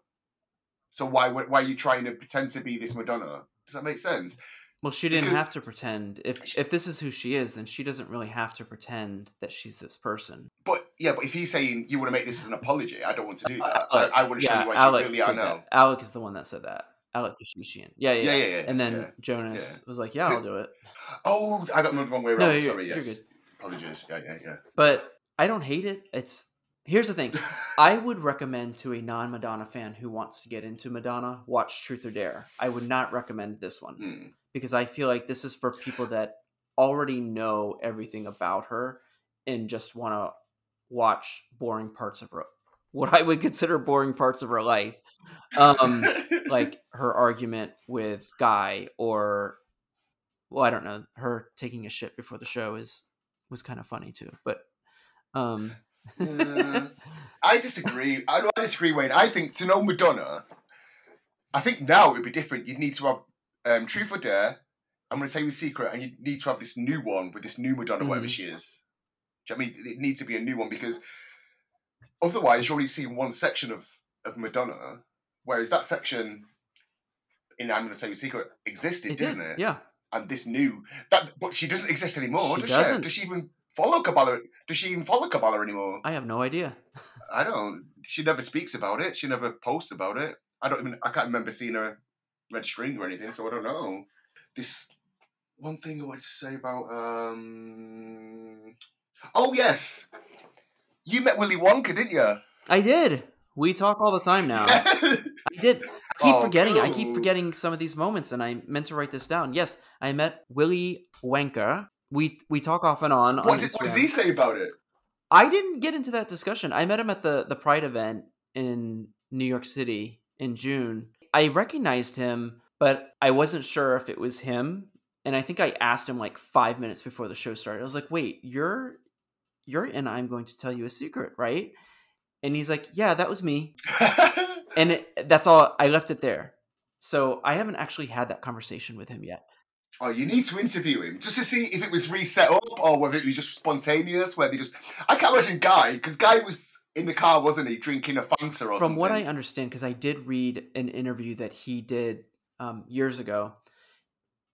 So why why are you trying to pretend to be this Madonna? Does that make sense? well, she didn't Because- have to pretend. If if this is who she is, then she doesn't really have to pretend that she's this person. But yeah, but if he's saying you want to make this as an apology, I don't want to do uh, uh, that. Alek- I, I want to show you what Alek you really are now. Alek is the one that said that. Alek Keshishian. Yeah, yeah, Yeah, yeah. yeah, yeah. And then yeah. Jonas was like, "Yeah, I'll do it." Oh, I got them the wrong way around. No, you're, Sorry, you're good. Apologies. Yeah, yeah, yeah. But I don't hate it. It's here's the thing. I would recommend to a non-Madonna fan who wants to get into Madonna watch Truth or Dare. I would not recommend this one Hmm. because I feel like this is for people that already know everything about her and just want to watch boring parts of her what I would consider boring parts of her life. Um like her argument with Guy or well, I don't know, her taking a shit before the show is was kind of funny too. But um Yeah. I disagree. I, I disagree, Wayne. I think to know Madonna, I think now it would be different. You'd need to have um, Truth or Dare. I'm going to tell you a secret, and you need to have this new one with this new Madonna, whatever Mhm. she is. Do you know what I mean? It needs to be a new one because otherwise, you're only seeing one section of, of Madonna, whereas that section in I'm going to tell you a secret existed, it didn't did. it? Yeah. And this new that, but she doesn't exist anymore. She does doesn't. she? Does she even follow Kabbalah? Does she even follow Kabbalah anymore? I have no idea. I don't. She never speaks about it. She never posts about it. I don't even. I can't remember seeing her red string or anything, so I don't know. This one thing I wanted to say about. um Oh yes, you met Willy Wonka, didn't you? I did. We talk all the time now. I did. I keep Oh, forgetting. I keep forgetting some of these moments, and I meant to write this down. Yes, I met Willy Wonka. We we talk off and on. what, on did, what does he say about it? I didn't get into that discussion. I met him at the the Pride event in New York City in June. I recognized him, but I wasn't sure if it was him. And I think I asked him like five minutes before the show started. I was like, "Wait, you're you're and I'm going to tell you a secret, right?" And he's like, "Yeah, that was me." And it, that's all. I left it there. So I haven't actually had that conversation with him yet. Oh, you need to interview him just to see if it was reset up or whether it was just spontaneous, where they just. I can't imagine Guy, because Guy was in the car, wasn't he, drinking a Fanta or something? From what I understand, because I did read an interview that he did um, years ago,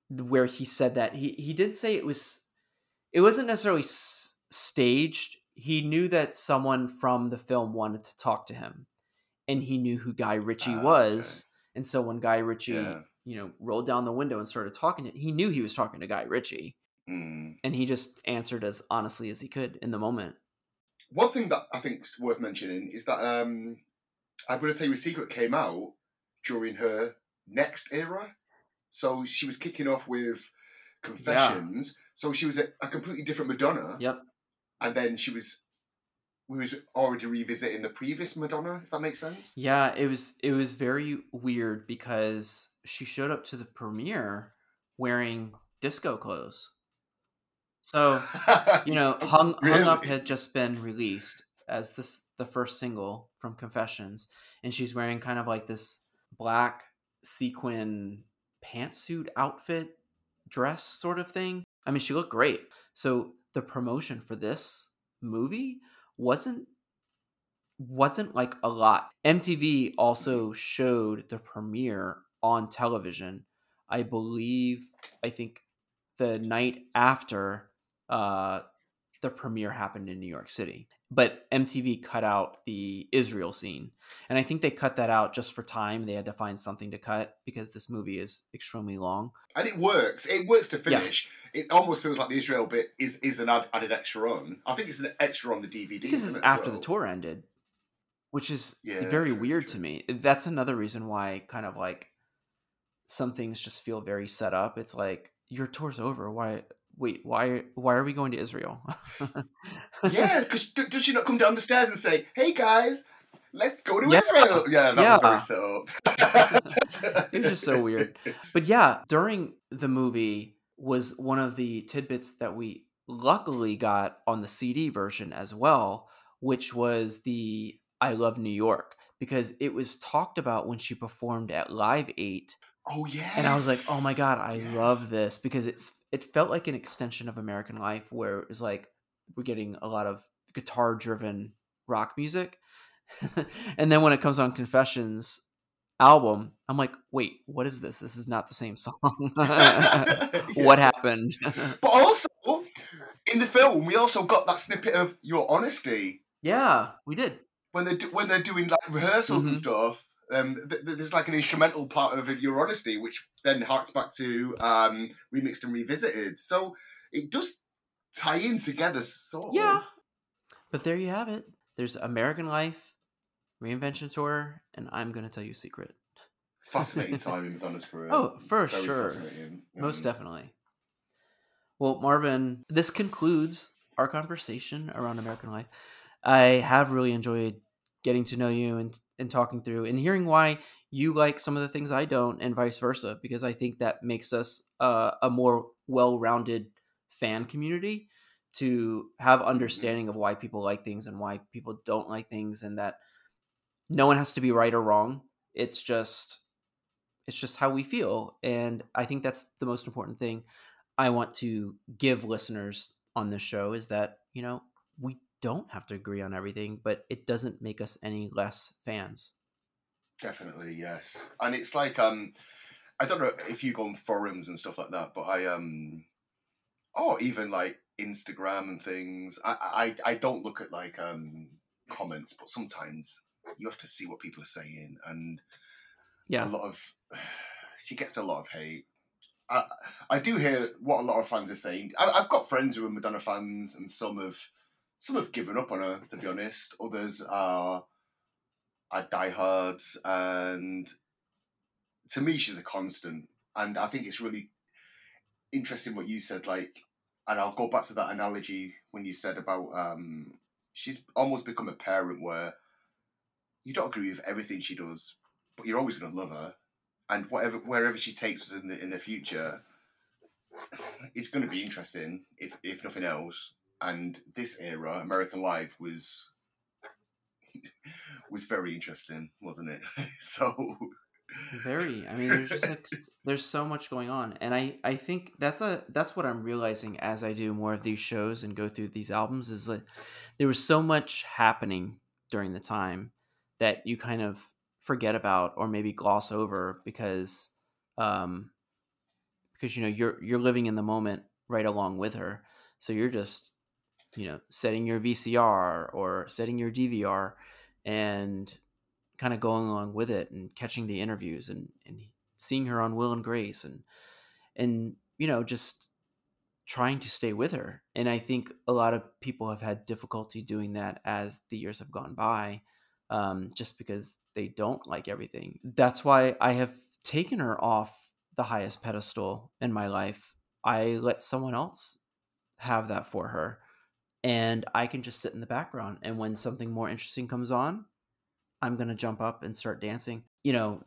where he said that he he did say it was it wasn't necessarily s- staged. He knew that someone from the film wanted to talk to him, and he knew who Guy Ritchie Ah, was. And so when Guy Ritchie, Yeah. You know, rolled down the window and started talking to he knew he was talking to Guy Ritchie. Mm. and he just answered as honestly as he could in the moment. One thing that I think is worth mentioning is that um, I'm going to tell you a secret came out during her next era. So she was kicking off with Confessions. So she was a, a completely different Madonna. Yep. And then she was, we was already revisiting the previous Madonna. If that makes sense. Yeah, it was it was very weird because she showed up to the premiere wearing disco clothes. So you know, hung hung up had just been released as this the first single from Confessions, and she's wearing kind of like this black sequin pantsuit outfit dress sort of thing. I mean, she looked great. So the promotion for this movie wasn't wasn't like a lot. MTV also showed the premiere on television. I believe I think the night after uh the premiere happened in New York City. But MTV cut out the Israel scene. And I think they cut that out just for time. They had to find something to cut because this movie is extremely long. And it works. It works to Yeah. finish. It almost feels like the Israel bit is, is an add, added extra on. I think it's an extra on the DVD. because isn't it's it, as after the tour ended, which is Yeah, very weird true. to me. That's another reason why kind of like some things just feel very set up. It's like your tour's over. Why? Wait, why? Why are we going to Israel? yeah, because does she not come down the stairs and say, "Hey guys, let's go to Yeah. Israel"? Yeah, that Yeah. was set. It was just so weird. But yeah, during the movie was one of the tidbits that we luckily got on the CD version as well, which was the I Love New York because it was talked about when she performed at Live 8 Oh yeah. and I was like, "Oh my god, I love this" because it's it felt like an extension of American Life where it was like we're getting a lot of guitar driven rock music. and then when it comes on Confessions album, I'm like, "Wait, what is this? This is not the same song." what happened? But also, in the film, we also got that snippet of your honesty yeah, we did. when they're do- when they're doing like rehearsals and Mhm. stuff. Um, th- th- there's like an instrumental part of your honesty, which then harks back to um, remixed and revisited. So it does tie in together, sort of. Yeah. But there you have it. There's American Life, Reinvention Tour, and I'm going to tell you a secret. Fascinating time in Madonna's career. Oh, for Very sure. fascinating. Most Um, definitely. Well, Marvyn, this concludes our conversation around American Life. I have really enjoyed getting to know you and and talking through and hearing why you like some of the things I don't and vice versa because I think that makes us uh, a more well-rounded fan community to have understanding of why people like things and why people don't like things and that no one has to be right or wrong. It's just it's just how we feel and I think that's the most important thing I want to give listeners on this show is that, you know, don't have to agree on everything, but it doesn't make us any less fans. Definitely, yes. And it's like um I don't know if you go on forums and stuff like that, but I um or even like Instagram and things. I I, I don't look at like um comments, but sometimes you have to see what people are saying and Yeah. a lot of she gets a lot of hate. I I do hear what a lot of fans are saying. I, I've got friends who are Madonna fans, and some have some have given up on her. To be honest, others are are diehards, and to me, she's a constant. And I think it's really interesting what you said. Like, and I'll go back to that analogy when you said about um, she's almost become a parent where you don't agree with everything she does, but you're always going to love her and whatever wherever she takes us in the in the future, it's going to be interesting if if nothing else. And this era, American Life, was was very interesting, wasn't it? so Very. I mean, there's just like there's so much going on, and I I think that's a that's what I'm realizing as I do more of these shows and go through these albums is that there was so much happening during the time that you kind of forget about or maybe gloss over because um because you know you're you're living in the moment right along with her so you're just you know setting your VCR or setting your DVR and kind of going along with it and catching the interviews and and seeing her on Will and Grace and and you know just trying to stay with her. And I think a lot of people have had difficulty doing that as the years have gone by, um, just because they don't like everything. That's why I have taken her off the highest pedestal in my life. I let someone else have that for her. And I can just sit in the background. And when something more interesting comes on, I'm going to jump up and start dancing. You know,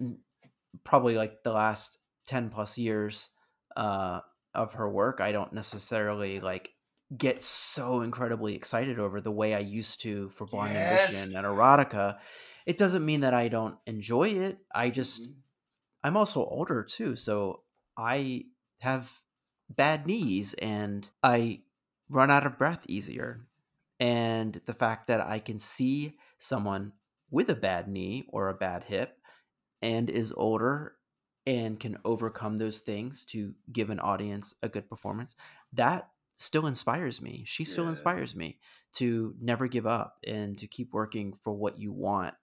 probably like the last 10 plus years, uh, of her work, I don't necessarily like get so incredibly excited over the way I used to for Blind Yes. Ambition and Erotica. It doesn't mean that I don't enjoy it. I just Mhm. I'm also older too, so I have bad knees and I run out of breath easier. And the fact that I can see someone with a bad knee or a bad hip and is older and can overcome those things to give an audience a good performance, that still inspires me. She still Yeah. inspires me to never give up and to keep working for what you want.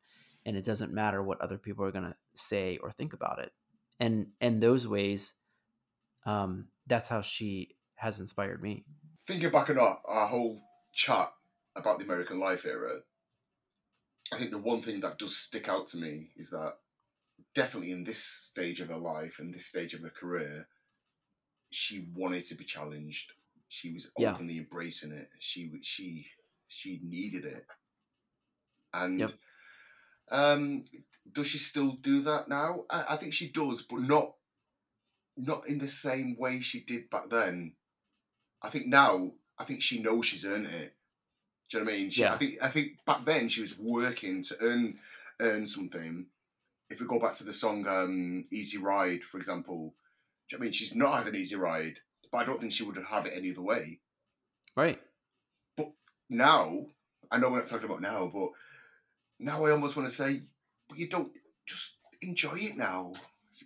And it doesn't matter what other people are going to say or think about it. And and those ways, um, that's how she has inspired me. Thinking back on our, our whole chat about the American Life era, I think the one thing that does stick out to me is that definitely in this stage of her life and this stage of her career, she wanted to be challenged. She was Yeah. openly embracing it. She she she needed it. And Yep. um, does she still do that now? I, I think she does, but not not in the same way she did back then. I think now, I think she knows she's earned it. Do you know what I mean? She, Yeah. I think I think back then she was working to earn earn something. If we go back to the song um, "Easy Ride," for example, do you know what I mean? She's not had an easy ride, but I don't think she would have had it any other way. Right. But now, I know we're not talking about now, but now I almost want to say, but you don't just enjoy it now.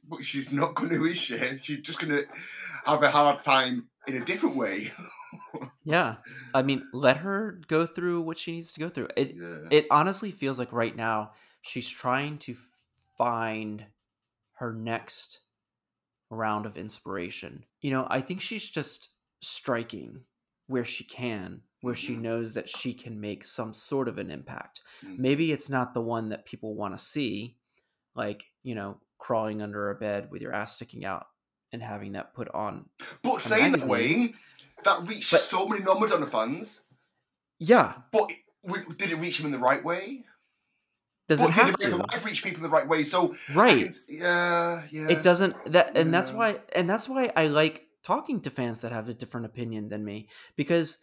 But she's not going to, is she? She's just going to have a hard time in a different way. Yeah. I mean, let her go through what she needs to go through. It yeah. it honestly feels like right now she's trying to find her next round of inspiration. You know, I think she's just striking where she can, where she Mhm. knows that she can make some sort of an impact. Mhm. Maybe it's not the one that people want to see, like, you know, crawling under a bed with your ass sticking out and having that put on. But saying that. Wayne, that reached But- so many non-Madonna fans. Yeah. But it, did it reach them in the right way? Does but it have did to? Reach people in the right way? So Right. can yeah, yeah. it doesn't that and that's why and that's why i like talking to fans that have a different opinion than me because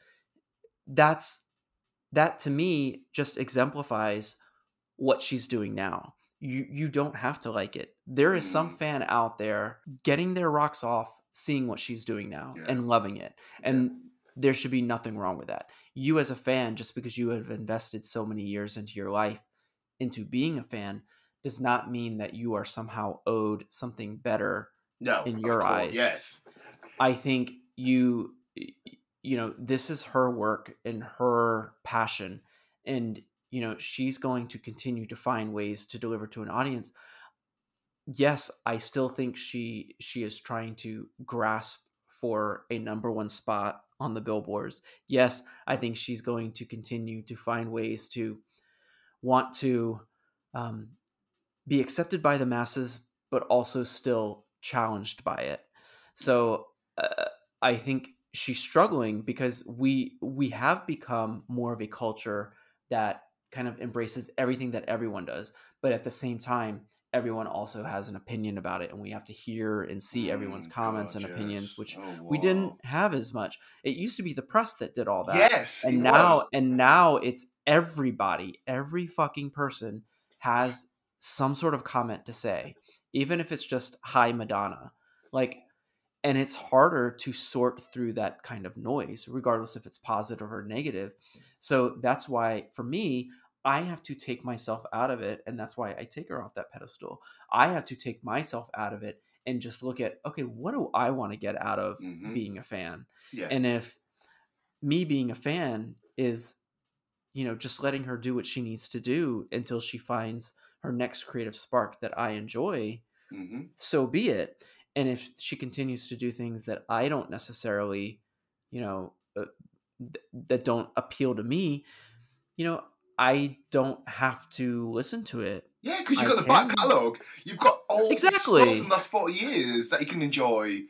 that's that to me just exemplifies what she's doing now you you don't have to like it there is some Mm. fan out there getting their rocks off seeing what she's doing now Yeah. and loving it and there should be nothing wrong with that you as a fan just because you have invested so many years into your life into being a fan does not mean that you are somehow owed something better No, in your course, eyes. Yes. I think you you know this is her work and her passion and you know she's going to continue to find ways to deliver to an audience. Yes, I still think she she is trying to grasp for a number 1 spot on the billboards. Yes, I think she's going to continue to find ways to want to um, be accepted by the masses, but also still challenged by it. So uh, I think she's struggling because we we have become more of a culture that kind of embraces everything that everyone does, but at the same time, everyone also has an opinion about it, and we have to hear and see everyone's Mm, comments God, and opinions, which Oh, we didn't have as much. It used to be the press that did all that. Yes, and now was. and now it's everybody every fucking person has some sort of comment to say even if it's just hi madonna. Like and it's harder to sort through that kind of noise regardless if it's positive or negative. So that's why for me i have to take myself out of it and that's why i take her off that pedestal i have to take myself out of it and just look at okay what do i want to get out of Mhm. being a fan Yeah. and if me being a fan is you know just letting her do what she needs to do until she finds her next creative spark that i enjoy hmm so be it and if she continues to do things that i don't necessarily you know uh, th- that don't appeal to me, you know, I don't have to listen to it. Yeah, because you've I got the back catalogue. You've got all the stuff from the last 40 years that you can enjoy.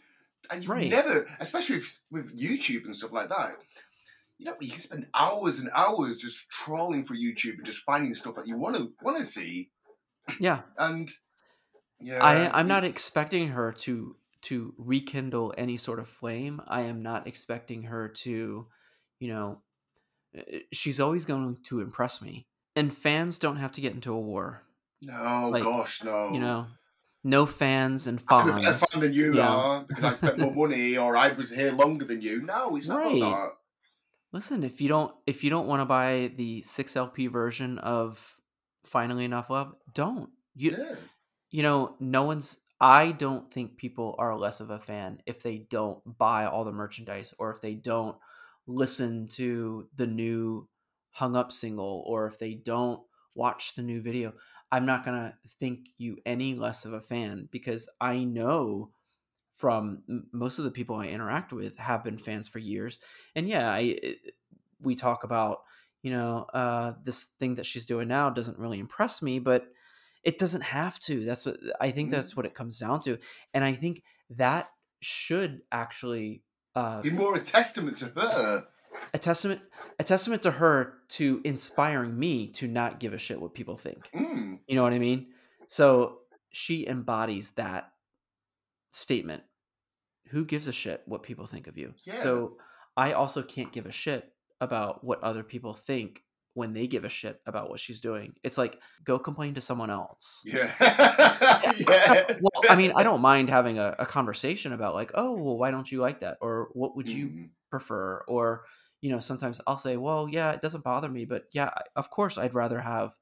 And you Right. never, especially with, with YouTube and stuff like that, you know, you can spend hours and hours just trawling for YouTube and just finding stuff that you want to want to see. Yeah, And yeah, I I'm not expecting her to to rekindle any sort of flame. I am not expecting her to, you know, she's always going to impress me. And fans don't have to get into a war. no, like, gosh, no. You know, no fans and I'm a better fan than you know. are because I spent more money or I was here longer than you. No, it's not Right. about Listen, if you don't if you don't want to buy the six LP version of Finally Enough Love, don't. You. Yeah. you know, no one's I don't think people are less of a fan if they don't buy all the merchandise or if they don't listen to the new hung up single or if they don't watch the new video. I'm not going to think you any less of a fan because I know from m- most of the people I interact with have been fans for years. And yeah, I it- we talk about, you know, uh this thing that she's doing now doesn't really impress me, but it doesn't have to. That's what I think mm-hmm. that's what it comes down to. And I think that should actually uh Be more a testament to her. a testament a testament to her to inspiring me to not give a shit what people think. Mm. You know what I mean? So she embodies that statement. Who gives a shit what people think of you? Yeah. So I also can't give a shit about what other people think when they give a shit about what she's doing. It's like go complain to someone else. Yeah. yeah. Well, I mean, I don't mind having a, a conversation about like, oh, well, why don't you like that? Or what would you Mm. prefer? Or, you know, sometimes I'll say, well, yeah, it doesn't bother me, but yeah, of course I'd rather have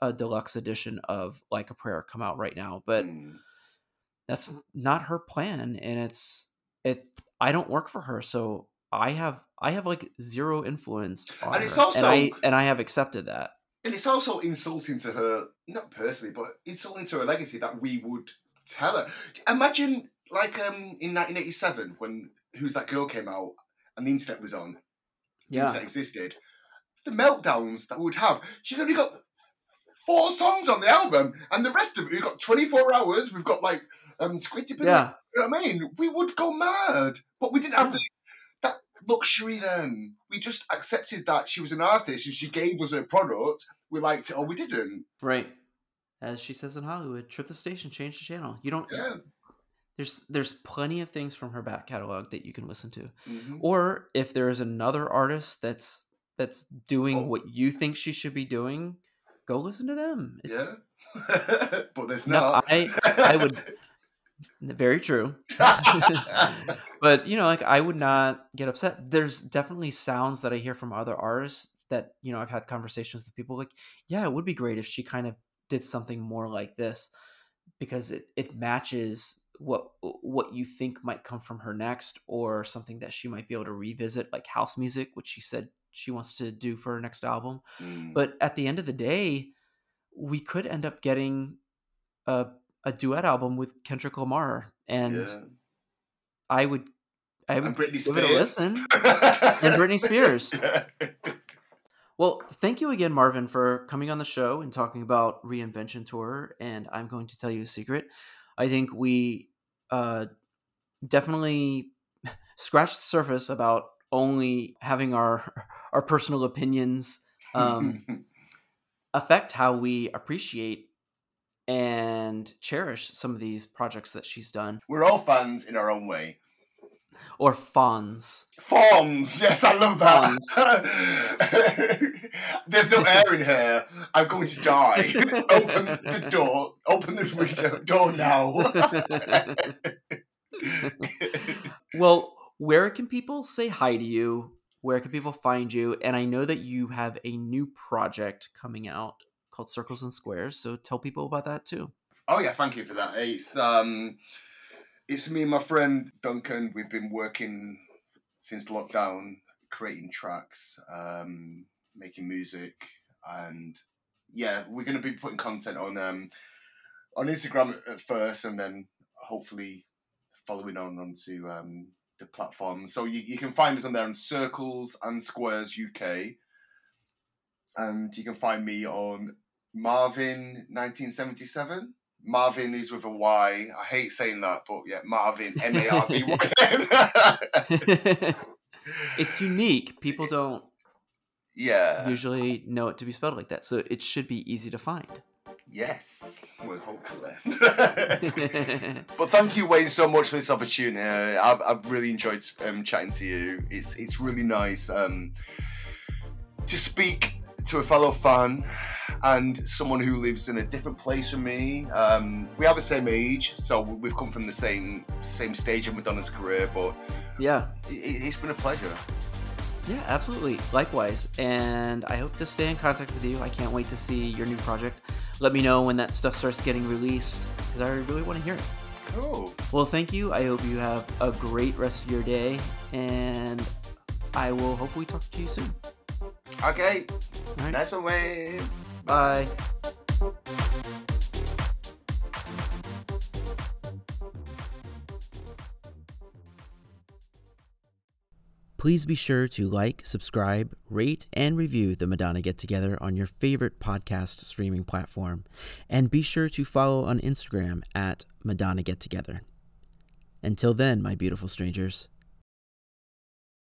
a deluxe edition of Like a Prayer come out right now. But Mm. that's not her plan and it's it i don't work for her so i have i have like zero influence on And it's her, also- and i and i have accepted that And it's also insulting to her, not personally, but insulting to her legacy that we would tell her. Imagine, like, um, in 1987 when Who's That Girl came out and the internet was on, the yeah internet existed, the meltdowns that we would have. She's only got four songs on the album, and the rest of it, we've got 24 hours, we've got, like, um, Scritti Politti. yeah You know what I mean? We would go mad, but we didn't have the, luxury then. We just accepted that she was an artist and she gave us her product. We liked it or we didn't. right as she says in hollywood trip the station change the channel you don't Yeah. there's there's plenty of things from her back catalog that you can listen to Mhm. or if there is another artist that's that's doing Folk. what you think she should be doing go listen to them Yeah. but there's no not. i i would very true. But you know like i would not get upset. There's definitely sounds that i hear from other artists that you know i've had conversations with people like yeah it would be great if she kind of did something more like this because it, it matches what what you think might come from her next or something that she might be able to revisit like house music which she said she wants to do for her next album. Mm. but at the end of the day we could end up getting a, a duet album with kendrick lamar and Yeah. I would, I would give it a listen. And Britney Spears. Well, thank you again, Marvyn, for coming on the show and talking about Reinvention Tour. And I'm going to tell you a secret. I think we uh, definitely scratched the surface about only having our our personal opinions um, affect how we appreciate and cherish some of these projects that she's done We're all fans in our own way. or fawns. Fawns, yes, I love that. There's no air in here. I'm going to die. open the door. Open the window door now. well, where can people say hi to you? Where can people find you? And I know that you have a new project coming out called Circles and Squares. So tell people about that too. oh yeah, thank you for that. It's um, it's me and my friend Duncan. We've been working since lockdown, creating tracks, um, making music, and yeah, we're going to be putting content on um, on Instagram at first, and then hopefully following on onto um, the platforms. So you, you can find us on there on Circles and Squares UK. And you can find me on Marvyn 1977. Marvyn is with a Y. I hate saying that, but yeah, Marvyn M A R V Y. it's unique. People don't Yeah. usually know it to be spelled like that, so it should be easy to find. Yes. Well, hopefully. but thank you, Wayne, so much for this opportunity. I've, I've really enjoyed um, chatting to you. It's it's really nice um, to speak to a fellow fan and someone who lives in a different place from me. Um, we are the same age, so we've come from the same same stage of Madonna's career. But yeah, it, it's been a pleasure. Yeah, absolutely. Likewise. And I hope to stay in contact with you. I can't wait to see your new project. Let me know when that stuff starts getting released because I really want to hear it. Cool. Well, thank you. I hope you have a great rest of your day. And I will hopefully talk to you soon. Okay. All right. Nice one, Wayne. Bye. Please be sure to like, subscribe, rate, and review the Madonna Get Together on your favorite podcast streaming platform. And be sure to follow on Instagram at Madonna Get Together. Until then, my beautiful strangers,